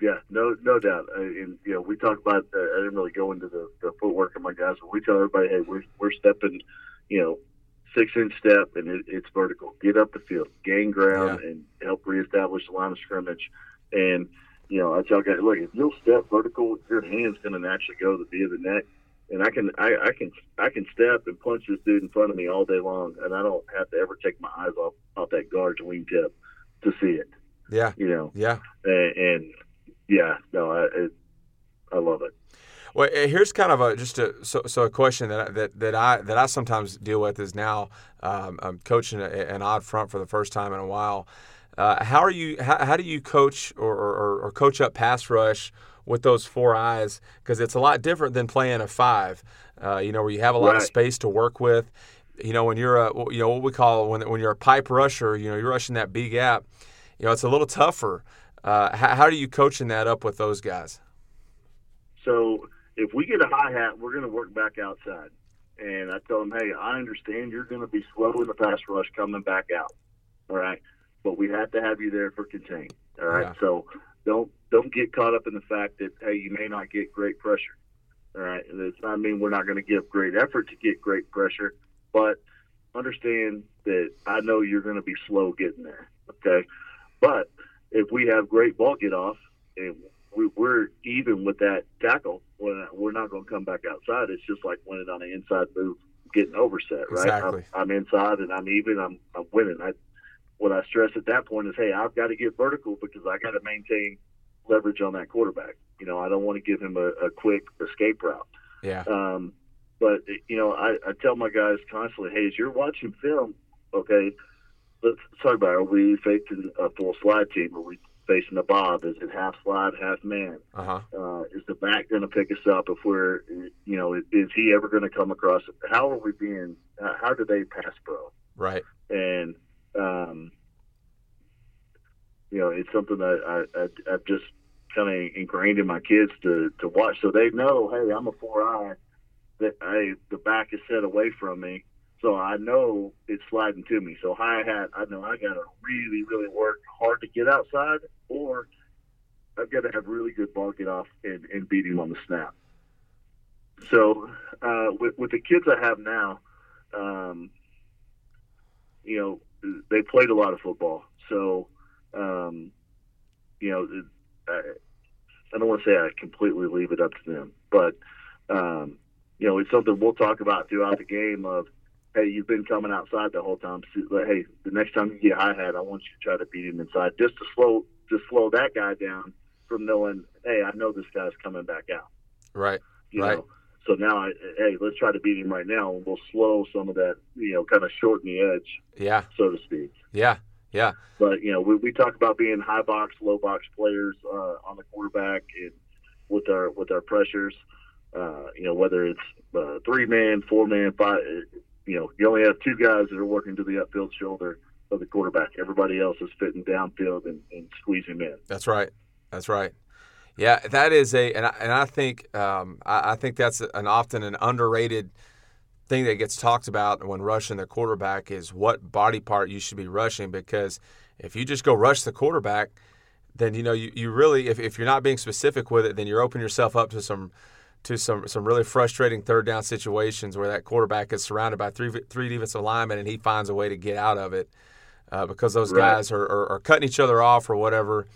Yeah, no, no doubt. Uh, and you know, we talk about. Uh, I didn't really go into the, the footwork of my guys, but we tell everybody, hey, we're we're stepping, you know, six inch step, and it, it's vertical. Get up the field, gain ground, and help reestablish the line of scrimmage. And you know, I tell guys, look, if you'll step vertical, your hand's going to naturally go to the V of the neck. And I can, I, I can, I can step and punch this dude in front of me all day long, and I don't have to ever take my eyes off off that guard's wingtip to see it. Yeah, You know, yeah. and, and yeah, no, I, it, I love it. Well, eh, here's kind of a just a so, so a question that I, that that I that I sometimes deal with is now um, I'm coaching a, an odd front for the first time in a while. Uh, how are you? How, how do you coach or, or, or coach up pass rush with those four eyes because it's a lot different than playing a five. Uh, you know, where you have a lot right. of space to work with. You know, when you're a you know what we call when when you're a pipe rusher, you know you're rushing that B gap. You know, it's a little tougher. Uh, how, how, are you coaching that up with those guys? So if we get a hi hat, we're going to work back outside. And I tell them, hey, I understand you're going to be slow in the pass rush coming back out. All right, but we have to have you there for contain. All right, yeah. so don't don't get caught up in the fact that hey, you may not get great pressure. All right, and it's not mean we're not going to give great effort to get great pressure, but understand that I know you're going to be slow getting there. Okay, but if we have great ball get off and we, are even with that tackle, we're not going to come back outside. It's just like winning on an inside move, getting overset, right? Exactly. I'm, I'm inside and I'm even. I'm I'm winning. I what I stress at that point is, hey, I've got to get vertical because I got to maintain leverage on that quarterback. You know, I don't want to give him a, a quick escape route. Yeah. Um, but you know, I, I tell my guys constantly, hey, as you're watching film, okay, let's talk about. Are we facing a full slide team? Are we facing a bob? Is it half slide, half man? Uh-huh. Uh, is the back going to pick us up if we're, you know, is, is he ever going to come across? How are we being? How do they pass pro? Right. And um, you know, it's something that I, I I've just kind of ingrained in my kids to to watch, so they know, hey, I'm a four eye. That hey, the back is set away from me so I know it's sliding to me. So hi hat, I know I got to really, really work hard to get outside, or I've got to have really good ball get off and, and beat him on the snap. So uh, with, with the kids I have now, um, you know, they played a lot of football. So, um, you know, I, I don't want to say I completely leave it up to them, but, um, you know, it's something we'll talk about throughout the game of – hey, you've been coming outside the whole time. So, hey, the next time you get high hat, I want you to try to beat him inside, just to slow to slow that guy down from knowing, hey, I know this guy's coming back out. Right. You right. Know? So now, I, hey, let's try to beat him right now, and we'll slow some of that, you know, kind of shorten the edge. Yeah. So to speak. Yeah. Yeah. But you know, we, we talk about being high box, low box players uh, on the quarterback, and with our with our pressures. Uh, you know, whether it's uh, three man, four man, five you know, you only have two guys that are working to the upfield shoulder of the quarterback. Everybody else is fitting downfield and, and squeezing in. That's right. That's right. Yeah, that is a, and I, and I think um, I, I, think that's an often an underrated thing that gets talked about when rushing the quarterback is what body part you should be rushing because if you just go rush the quarterback, then you know you, you really if, if you're not being specific with it, then you're opening yourself up to some to some some really frustrating third down situations where that quarterback is surrounded by three three defensive linemen and he finds a way to get out of it uh, because those right. guys are, are, are, cutting each other off or whatever.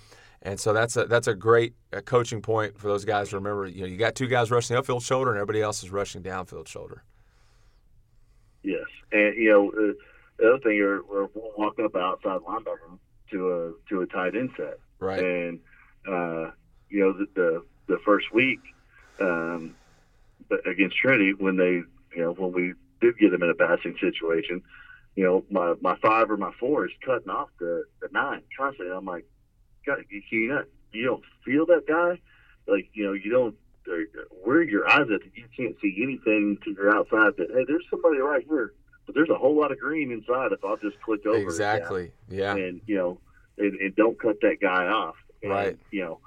And so that's a that's a great uh, coaching point for those guys to remember. You know, you got two guys rushing the upfield shoulder and everybody else is rushing downfield shoulder. Yes, and you know uh, the other thing, you're we're walking up outside linebacker to a to a tight end set, right? And uh, you know the, the the first week um, against Trinity when they, you know, when we did get them in a passing situation, you know, my, my five or my four is cutting off the, the nine constantly. I'm like, You, you, not, you don't feel that guy? Like, you know, you don't, where your eyes at? You can't see anything to your outside that, hey, there's somebody right here. But there's a whole lot of green inside if I'll just click over. Exactly. Yeah. And, you know, and, and don't cut that guy off. And, right. You know,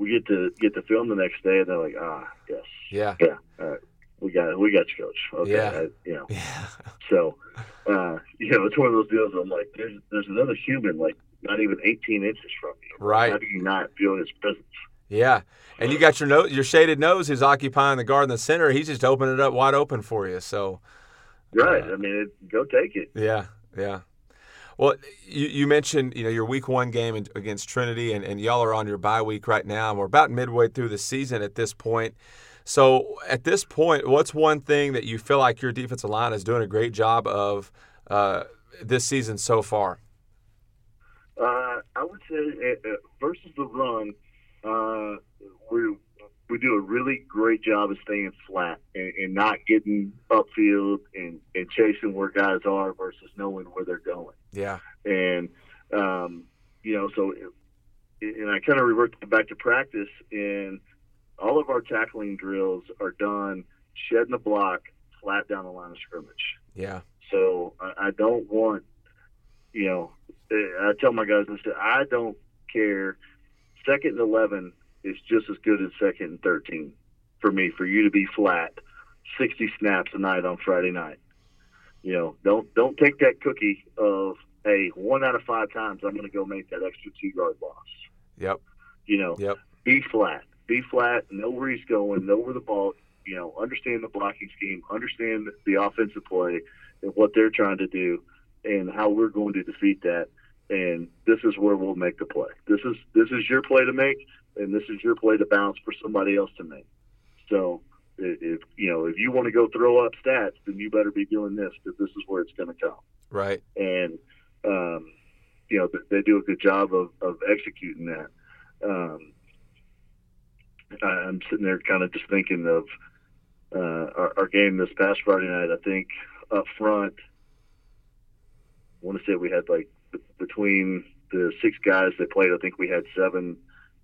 we get to get to film the next day, and they're like, ah, yes, yeah, yeah, all right, we got we got you, coach. Okay, yeah, I, you know, yeah. so uh, you know, it's one of those deals. I'm like, there's there's another human like not even 18 inches from you. Right? How do you not feel his presence? Yeah, and you got your nose, your shaded nose is occupying the guard in the center. He's just opening it up wide open for you. So, right. Uh, I mean, it, go take it. Yeah, yeah. Well, you, you mentioned you know your week one game against Trinity, and, and y'all are on your bye week right now. And we're about midway through the season at this point. So at this point, what's one thing that you feel like your defensive line is doing a great job of uh, this season so far? Uh, I would say uh, uh versus the run, uh, we we do a really great job of staying flat and, and not getting upfield and, and chasing where guys are versus knowing where they're going. Yeah. And, um, you know, so and I kind of revert back to practice, and all of our tackling drills are done shedding the block flat down the line of scrimmage. Yeah. So I, I don't want, you know, I tell my guys, listen, I don't care. Second and 11 is just as good as second and 13 for me, for you to be flat 60 snaps a night on Friday night. You know, don't don't take that cookie of hey, one out of five times I'm going to go make that extra two yard loss. Yep. You know, Yep. be flat, be flat, know where he's going, know where the ball. You know, understand the blocking scheme, understand the offensive play and what they're trying to do, and how we're going to defeat that. And this is where we'll make the play. This is this is your play to make, and this is your play to bounce for somebody else to make. So if you know if you want to go throw up stats, then you better be doing this because this is where it's going to come Right. and um, you know they do a good job of, of executing that. Um, I'm sitting there kind of just thinking of uh, our, our game this past Friday night. I think up front, I want to say we had like between the six guys that played, I think we had seven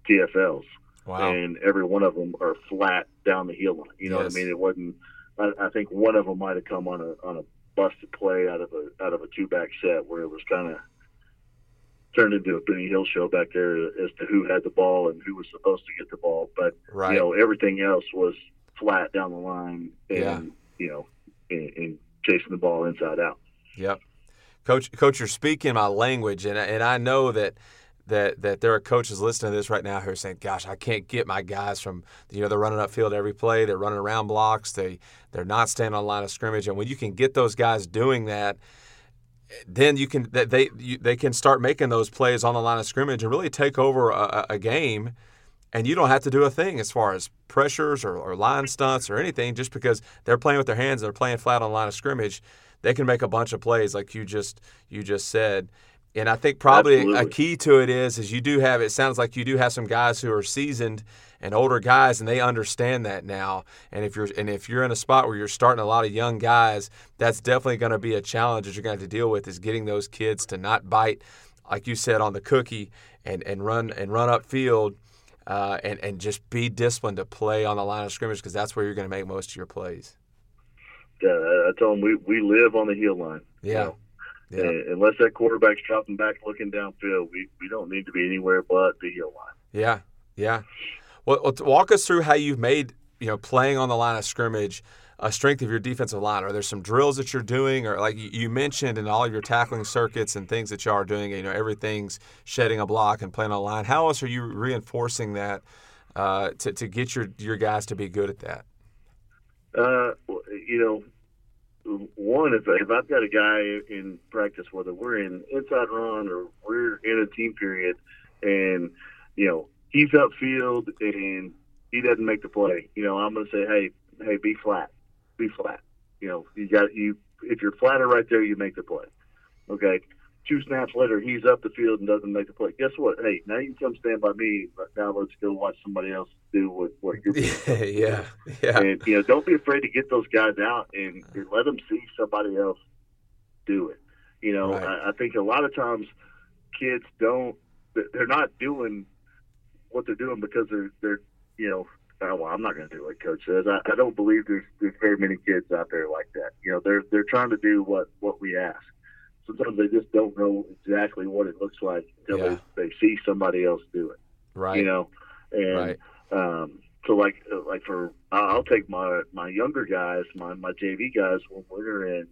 TFLs Wow. and every one of them are flat down the heel line. You know Yes. what I mean? It wasn't. I, I think one of them might have come on a on a busted play out of a out of a two back set where it was kind of turned into a Benny Hill show back there as to who had the ball and who was supposed to get the ball. But right. you know everything else was flat down the line and Yeah. you know and, and chasing the ball inside out. Yep. Coach, coach, you're speaking my language, and and I know that that that there are coaches listening to this right now who are saying, "Gosh, I can't get my guys from you know they're running upfield every play, they're running around blocks, they they're not standing on line of scrimmage." And when you can get those guys doing that, then you can they they can start making those plays on the line of scrimmage and really take over a, a game. And you don't have to do a thing as far as pressures or, or line stunts or anything, just because they're playing with their hands, and they're playing flat on line of scrimmage they can make a bunch of plays like you just you just said. And I think probably a key to it is is you do have it sounds like you do have some guys who are seasoned and older guys and they understand that now. And if you're and if you're in a spot where you're starting a lot of young guys, that's definitely going to be a challenge that you're going to have to deal with is getting those kids to not bite like you said on the cookie and and run and run upfield uh, and and just be disciplined to play on the line of scrimmage because that's where you're going to make most of your plays. Uh, I tell them we, we live on the heel line. Yeah. know. Yeah. Unless that quarterback's dropping back looking downfield, we, we don't need to be anywhere but the heel line. Yeah, yeah. Well, walk us through how you've made you know playing on the line of scrimmage a strength of your defensive line. Are there some drills that you're doing, or like you- you mentioned in all of your tackling circuits and things that you are doing? You know, everything's shedding a block and playing on the line. How else are you reinforcing that uh, to to get your your guys to be good at that? Uh, you know, one if if I've got a guy in practice, whether we're in inside run or we're in a team period, and you know he's upfield and he doesn't make the play, you know I'm going to say, hey, hey, be flat, be flat. You know, you got you if you're flatter right there, you make the play. Okay. Two snaps later, he's up the field and doesn't make the play. Guess what? Hey, now you can come stand by me. But now let's go watch somebody else do what, what you're doing. yeah, yeah, And you know, don't be afraid to get those guys out and, and let them see somebody else do it. You know, Right. I, I think a lot of times kids don't. They're not doing what they're doing because they're they're you know. Oh, well, I'm not going to do what coach says. I, I don't believe there's there's very many kids out there like that. You know, they're they're trying to do what what we ask. Sometimes they just don't know exactly what it looks like until Yeah. they, they see somebody else do it right, you know, and right, um, so like uh, like for I'll take my my younger guys, my my JV guys when we're in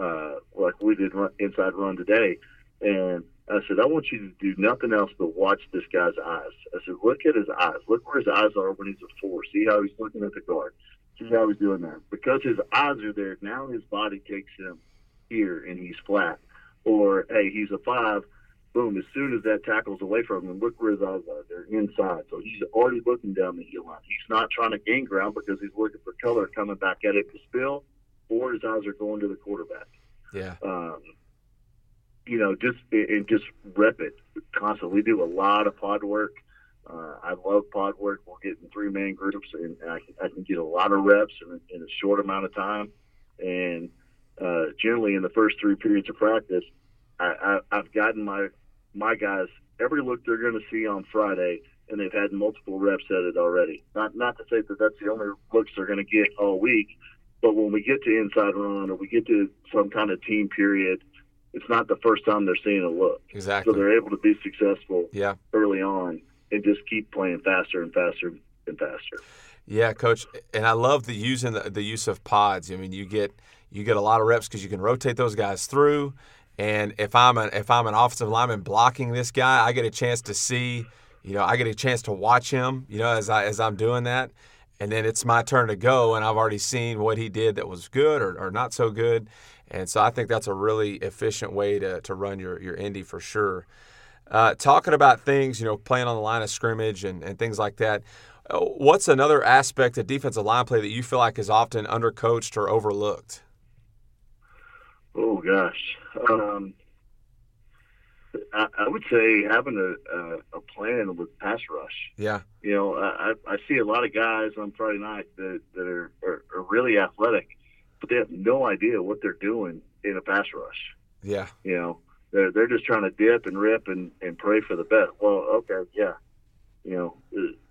uh, like we did run, inside run today, and I said I want you to do nothing else but watch this guy's eyes. I said look at his eyes, look where his eyes are when he's a four. See how he's looking at the guard. See how he's doing that because his eyes are there. Now his body takes him here and he's flat. Or hey, he's a five boom, as soon as that tackle's away from him, look where his eyes are. They're inside. So he's already looking down the heel line. He's not trying to gain ground because he's looking for color coming back at it to spill, or his eyes are going to the quarterback. yeah, Um, you know, just and just rep it constantly. We do a lot of pod work. Uh, I love pod work. We'll get in three man groups, and I, can- I can get a lot of reps in, in a short amount of time. And uh, generally, in the first three periods of practice, I, I, I've gotten my my guys every look they're going to see on Friday, and they've had multiple reps at it already. Not not to say that that's the only looks they're going to get all week, but when we get to inside run or we get to some kind of team period, it's not the first time they're seeing a look. Exactly. So they're able to be successful yeah. early on and just keep playing faster and faster and faster. Yeah, coach, and I love the using the, the use of pods. I mean, you get you get a lot of reps because you can rotate those guys through. And if I'm an if I'm an offensive lineman blocking this guy, I get a chance to see, you know, I get a chance to watch him, you know, as I as I'm doing that. And then it's my turn to go, and I've already seen what he did that was good or, or not so good. And so I think that's a really efficient way to, to run your, your Indy for sure. Uh, talking about things, you know, playing on the line of scrimmage and, and things like that. Uh, what's another aspect of defensive line play that you feel like is often undercoached or overlooked? Oh gosh, um, I, I, would say having a, a, a, plan with pass rush. Yeah, you know, I, I see a lot of guys on Friday night that, that are, are, are really athletic, but they have no idea what they're doing in a pass rush. Yeah, you know, they're they're just trying to dip and rip and, and pray for the best. Well, okay, yeah, you know,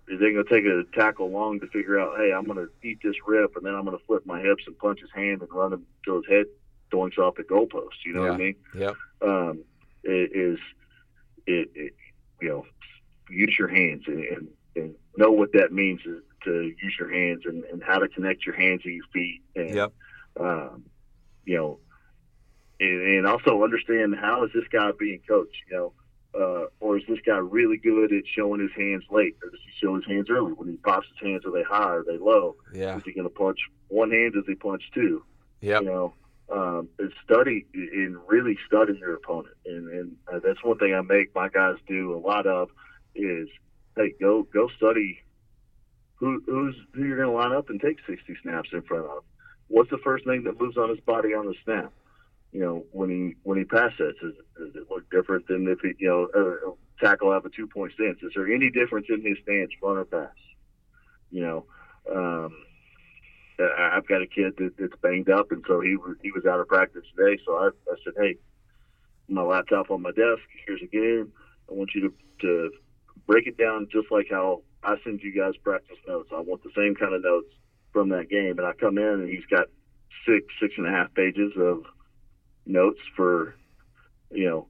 is they going to take a tackle long to figure out, hey, I'm going to eat this rip and then I'm going to flip my hips and punch his hand and run him till his head doinks off the goalpost. You know yeah. what I mean? Yeah. Um, it is it, it, you know use your hands and, and, and know what that means to use your hands and, and how to connect your hands and your feet and yep. um, you know and, and also understand how is this guy being coached you know uh, or is this guy really good at showing his hands late, or does he show his hands early? When he pops his hands, are they high? Are they low? Yeah. Is he going to punch one hand? Does he punch two? Yeah. You know, um, and study and really study your opponent, and and uh, that's one thing I make my guys do a lot of is hey go go study who who's who you're going to line up and take 60 snaps in front of. What's the first thing that moves on his body on the snap? you know, when he when he pass sets, does, does it look different than if he, you know, uh, tackle have a two point stance? Is there any difference in his stance, front or pass? You know, um, I've got a kid that, that's banged up, and so he was he was out of practice today. So I, I said, hey, my laptop on my desk. Here's a game. I want you to to break it down just like how I send you guys practice notes. I want the same kind of notes from that game. And I come in, and he's got six six and a half pages of notes for, you know,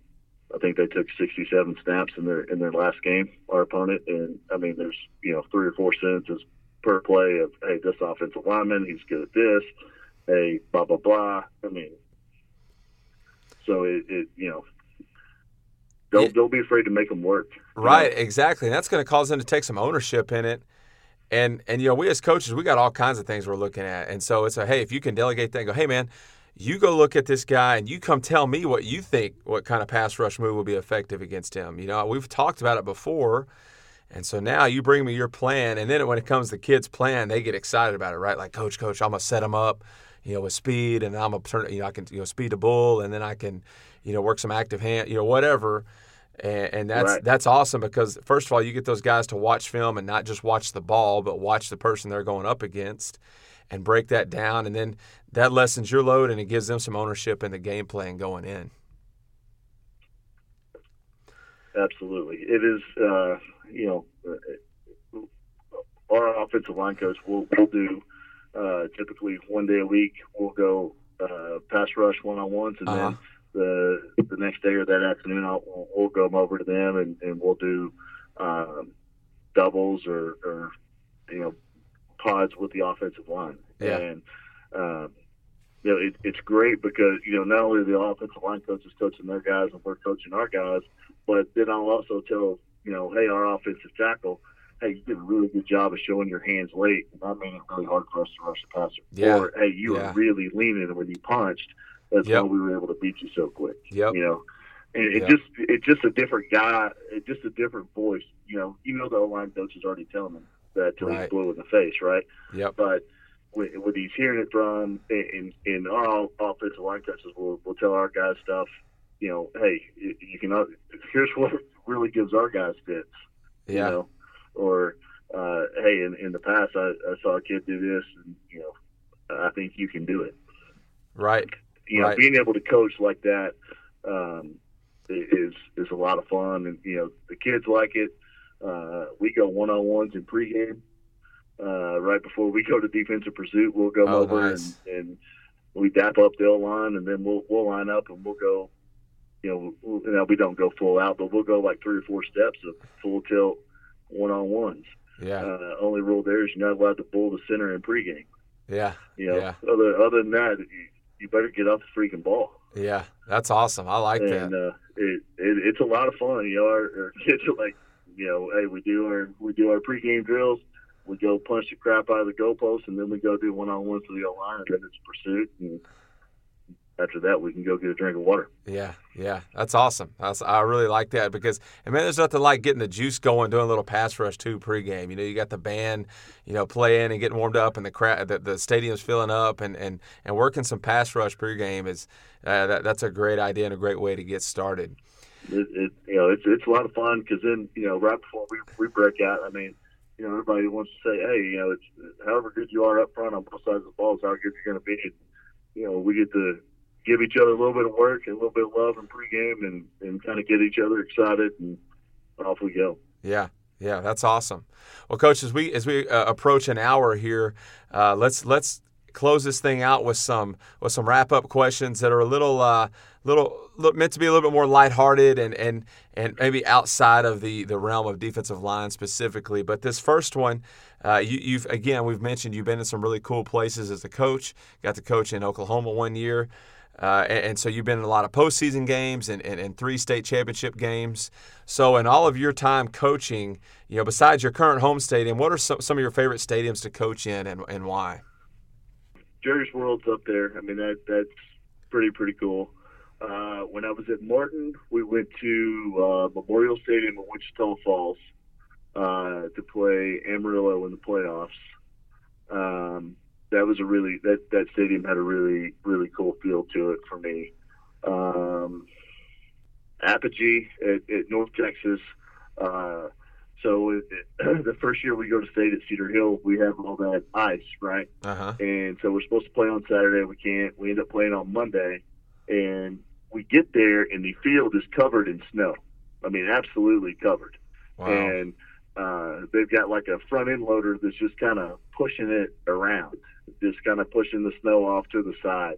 I think they took 67 snaps in their in their last game, our opponent, and I mean, there's you know three or four sentences per play of hey, this offensive lineman, he's good at this, hey, blah blah blah. I mean, so it, it you know. Don't, don't be afraid to make them work. Right, know? exactly. And that's going to cause them to take some ownership in it. And and you know, we as coaches, we got all kinds of things we're looking at. And so it's a hey, if you can delegate that, go, hey man, you go look at this guy and you come tell me what you think, what kind of pass rush move will be effective against him. You know, we've talked about it before. And so now you bring me your plan. And then when it comes to kids' plan, they get excited about it, right? Like, coach, coach, I'm going to set them up, you know, with speed and I'm going to turn, you know, I can, you know, speed the bull and then I can, you know, work some active hand, you know, whatever. And, and that's right. that's awesome because first of all, you get those guys to watch film and not just watch the ball, but watch the person they're going up against and break that down. And then that lessens your load and it gives them some ownership in the game plan going in. Absolutely. It is, uh, you know, uh, our offensive line coach will will do uh, typically one day a week. We'll go uh, pass rush one on ones, and uh-huh. then the the next day or that afternoon, I'll, we'll, we'll go over to them and, and we'll do um, doubles or, or you know pods with the offensive line. Yeah. And um, you know, it, it's great because you know not only the offensive line coaches coaching their guys and we're coaching our guys, but then I'll also tell you know, hey, our offensive tackle, hey, you did a really good job of showing your hands late, and that made it really hard for us to rush the passer. Yeah. Or hey, you yeah. were really leaning when you punched. That's yep. how we were able to beat you so quick. Yep. You know, and it yep. just it's just a different guy, it's just a different voice. You know, you know the O line coach is already telling him that till right. he's blue in the face, right? Yep. But when, when he's hearing it from in in our offensive line coaches will will tell our guys stuff. You know, hey, you, you can. Here's what really gives our guys fits. Yeah. You know, or uh, hey, in in the past I, I saw a kid do this, and you know, I think you can do it. Right. You know, right. being able to coach like that, um, is is a lot of fun, and you know the kids like it. Uh, we go one on ones in pregame. Uh, right before we go to defensive pursuit, we'll go Oh, over nice. and, and we dap up the line, and then we'll we'll line up and we'll go. You know, we'll, you know, we don't go full out, but we'll go like three or four steps of full tilt one on ones. Yeah. Uh, only rule there is you're not allowed to bull the center in pregame. Yeah. You know, Yeah. other other than that, you, you better get off the freaking ball. Yeah. That's awesome. I like that. and uh, it, it it's a lot of fun. You know, our, our kids are like, you know, hey, we do our we do our pregame drills. We go punch the crap out of the goalpost, and then we go do one on ones for the O line, and then it's pursuit. And after that, we can go get a drink of water. Yeah, yeah, that's awesome. That's, I really like that because, and man, there's nothing like getting the juice going, doing a little pass rush too pregame. You know, you got the band, you know, playing and getting warmed up, and the crowd, the, the stadium's filling up, and, and, and working some pass rush pregame is uh, that, that's a great idea and a great way to get started. It, it you know, it's it's a lot of fun because then you know, right before we we break out, I mean. You know, everybody wants to say, "Hey, you know, it's however good you are up front on both sides of the ball is how good you're going to be." And, you know, we get to give each other a little bit of work and a little bit of love in pregame and, and kind of get each other excited and off we go. Yeah, yeah, that's awesome. Well, coach, as we as we uh, approach an hour here, uh, let's let's close this thing out with some with some wrap up questions that are a little uh, little meant to be a little bit more lighthearted and and and maybe outside of the the realm of defensive line specifically. But this first one, uh, you, you've again we've mentioned you've been in some really cool places as a coach. Got to coach in Oklahoma one year. Uh, and, and so you've been in a lot of postseason games and, and, and three state championship games. So in all of your time coaching, you know, besides your current home stadium, what are some, some of your favorite stadiums to coach in and, and why? Jerry's World's up there. I mean, that that's pretty pretty cool. Uh, when I was at Martin, we went to uh, Memorial Stadium in Wichita Falls uh, to play Amarillo in the playoffs. Um, that was a really that that stadium had a really really cool feel to it for me. Um, Apogee at, at North Texas. Uh, so it, it, the first year we go to state at Cedar Hill, we have all that ice, right? Uh huh. And so we're supposed to play on Saturday. We can't. We end up playing on Monday, and we get there, and the field is covered in snow. I mean, absolutely covered. Wow. And uh, they've got like a front end loader that's just kind of pushing it around, just kind of pushing the snow off to the side.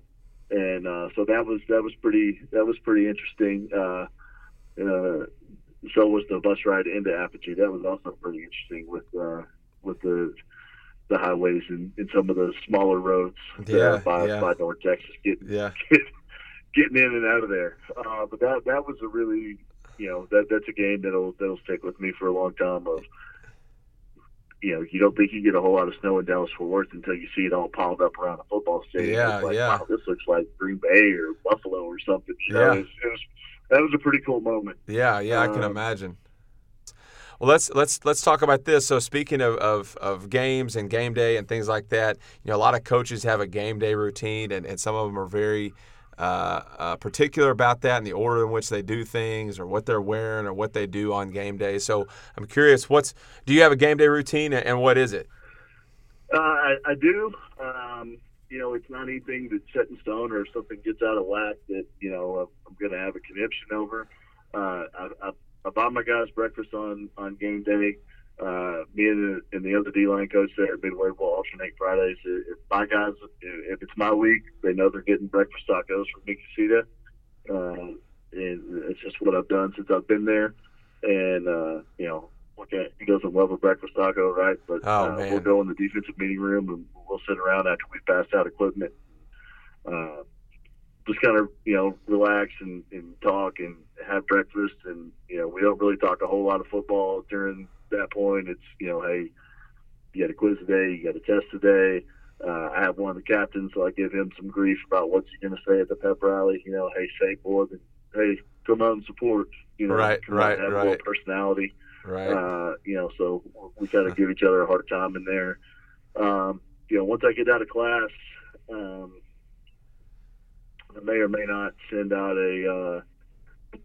And uh, so that was that was pretty that was pretty interesting. Uh, uh, so was the bus ride into Apogee. That was also pretty interesting with uh, with the the highways and, and some of the smaller roads Yeah, by yeah. by North Texas getting Yeah. getting in and out of there. Uh, but that that was a really you know that that's a game that'll that'll stick with me for a long time. Of you know you don't think you get a whole lot of snow in Dallas Fort Worth until you see it all piled up around a football stadium. Yeah, it's like, yeah. Wow, this looks like Green Bay or Buffalo or something. You know, Yeah. it was, it was that was a pretty cool moment. Yeah, yeah, I can Um, imagine. Well, let's let's let's talk about this. So, speaking of, of, of games and game day and things like that, you know, a lot of coaches have a game day routine, and, and some of them are very uh, uh, particular about that and the order in which they do things, or what they're wearing, or what they do on game day. So, I'm curious, what's do you have a game day routine, and, what is it? Uh, I, I do. Um, you know, it's not anything that's set in stone or something gets out of whack that, you know, I'm going to have a conniption over. Uh, I, I, I buy my guys breakfast on, on game day. Uh, me and the, and the other D-line coach there at Midway will alternate Fridays. If my guys, if it's my week, they know they're getting breakfast tacos from Nikisita. Uh, and it's just what I've done since I've been there. And, uh, you know, okay, he doesn't love a breakfast taco, right? But Oh, uh, we'll go in the defensive meeting room and we'll sit around after we pass out equipment. Uh, just kind of, you know, relax and, and talk and have breakfast. And, you know, we don't really talk a whole lot of football during that point. It's, you know, hey, you got a quiz today, you got a test today. Uh, I have one of the captains, so I give him some grief about what's he going to say at the pep rally. You know, hey, say more than, hey, come out and support. You know, Right, right, have right. little personality. Right. Uh, you know, so we kind of give each other a hard time in there. Um, you know, once I get out of class, um, I may or may not send out a uh,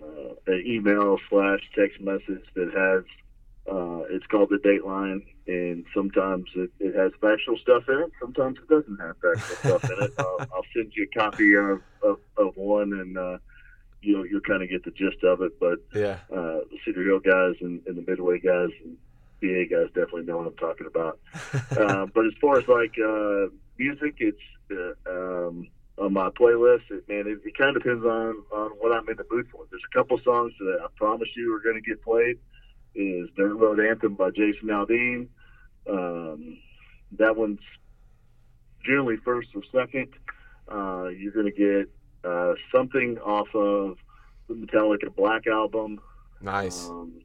uh, an email slash text message that has uh, it's called the Dateline, and sometimes it, it has factual stuff in it. Sometimes it doesn't have factual stuff in it. I'll, I'll send you a copy of, of, of one, and uh, you know you'll kind of get the gist of it. But Yeah. uh, the Cedar Hill guys and, and the Midway guys and BA guys definitely know what I'm talking about. uh, but as far as like uh, music, it's uh, um, on my playlist. It, man, it, it kind of depends on on what I'm in the mood for. There's a couple songs that I promise you are going to get played. Is Dirt Road Anthem by Jason Aldean. Um, that one's generally first or second. Uh, you're going to get uh, something off of the Metallica Black album. Nice. Um,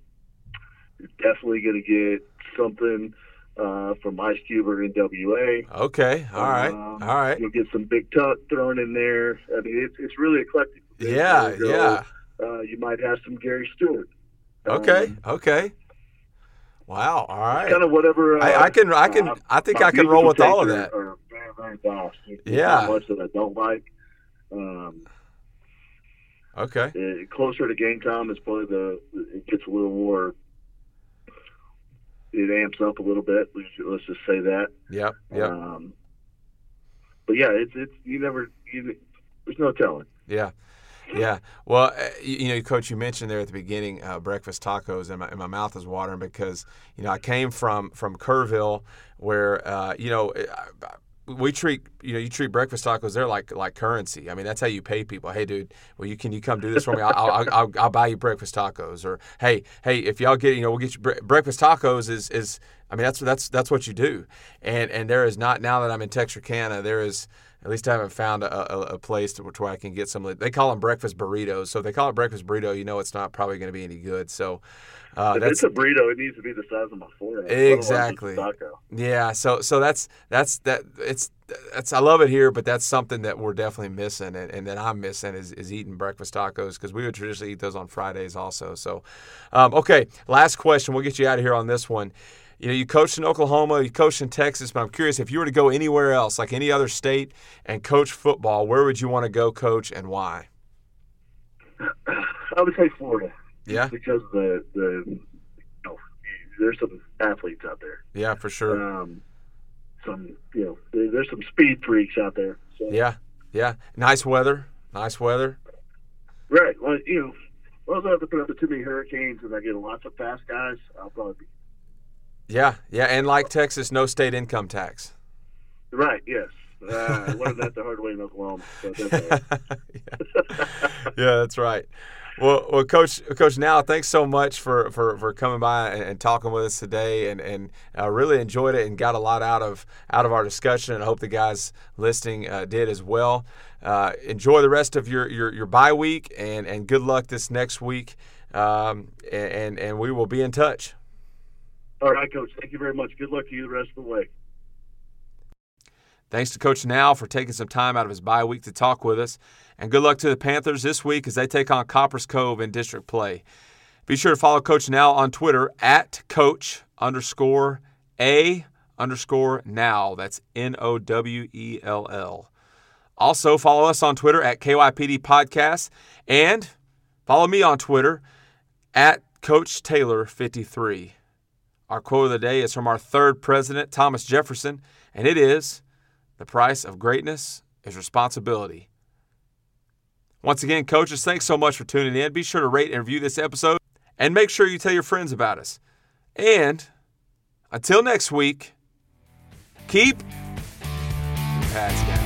you're definitely going to get something uh, from Ice Cube or NWA. Okay. All right. Um, All right. You'll get some Big Tuck thrown in there. I mean, it's, it's really eclectic. Yeah. There you go. Yeah. Uh, you might have some Gary Stewart. Okay. Um, Okay. Wow. All right. Kind of whatever. Uh, I, I can. I can. uh, I think I can roll with all of that. Are, very, very vast. There's Yeah. Much that I don't like. Um, Okay. uh, closer to game time is probably the. It gets a little more. It amps up a little bit. Let's let's just say that. Yep. Yep. Um, but yeah, it's it's you never you, there's no telling. Yeah. Yeah. Well, uh, you, know, Coach, you mentioned there at the beginning uh, breakfast tacos, and my, and my mouth is watering because you know I came from from Kerrville, where uh, you know. I, we treat you know you treat breakfast tacos they're like like currency. I mean that's how you pay people. Hey dude, well you can you come do this for me? I'll I'll, I'll, I'll buy you breakfast tacos. Or hey hey if y'all get you know we'll get you bre- breakfast tacos is is I mean that's that's that's what you do. And and there is not now that I'm in Texarkana there is at least I haven't found a, a, a place to, to where I can get some. They call them breakfast burritos. So if they call it breakfast burrito, you know it's not probably going to be any good. So uh, if that's it's a burrito, it needs to be the size of my forehead. let alone just a Exactly. Yeah. So so that's that's that it's that's I love it here, but that's something that we're definitely missing, and, and that I'm missing is, is eating breakfast tacos because we would traditionally eat those on Fridays also. So, um, okay, last question. We'll get you out of here on this one. You know, you coached in Oklahoma, you coached in Texas, but I'm curious if you were to go anywhere else, like any other state, and coach football, where would you want to go, coach, and why? I would say Florida. Yeah, because the the you know, there's some athletes out there. yeah, for sure. Um, some you know there's some speed freaks out there. So, Yeah, yeah. Nice weather, nice weather. Right. Well, you know, well, I don't have to put up with too many hurricanes, and I get lots of fast guys. I'll probably be Yeah, yeah, and like Texas, no state income tax. right. Yes. Uh, I learned that the hard way in Oklahoma. So that's yeah. yeah, that's right. Well, well, coach, coach, now thanks so much for, for, for coming by and, and talking with us today, and and uh, really enjoyed it and got a lot out of out of our discussion, and I hope the guys listening uh, did as well. Uh, enjoy the rest of your, your, your bye week, and, and good luck this next week, um, and and we will be in touch. All right, Coach. Thank you very much. Good luck to you the rest of the way. Thanks to Coach Nowell for taking some time out of his bye week to talk with us. And good luck to the Panthers this week as they take on Copperas Cove in district play. Be sure to follow Coach Nowell on Twitter at Coach underscore A underscore Nowell. That's N O W E L L. Also, follow us on Twitter at KYPD Podcast and follow me on Twitter at Coach Taylor53. Our quote of the day is from our third president, Thomas Jefferson, and it is The price of greatness is responsibility. Once again, coaches, thanks so much for tuning in. Be sure to rate and review this episode and make sure you tell your friends about us. And until next week, keep pads down.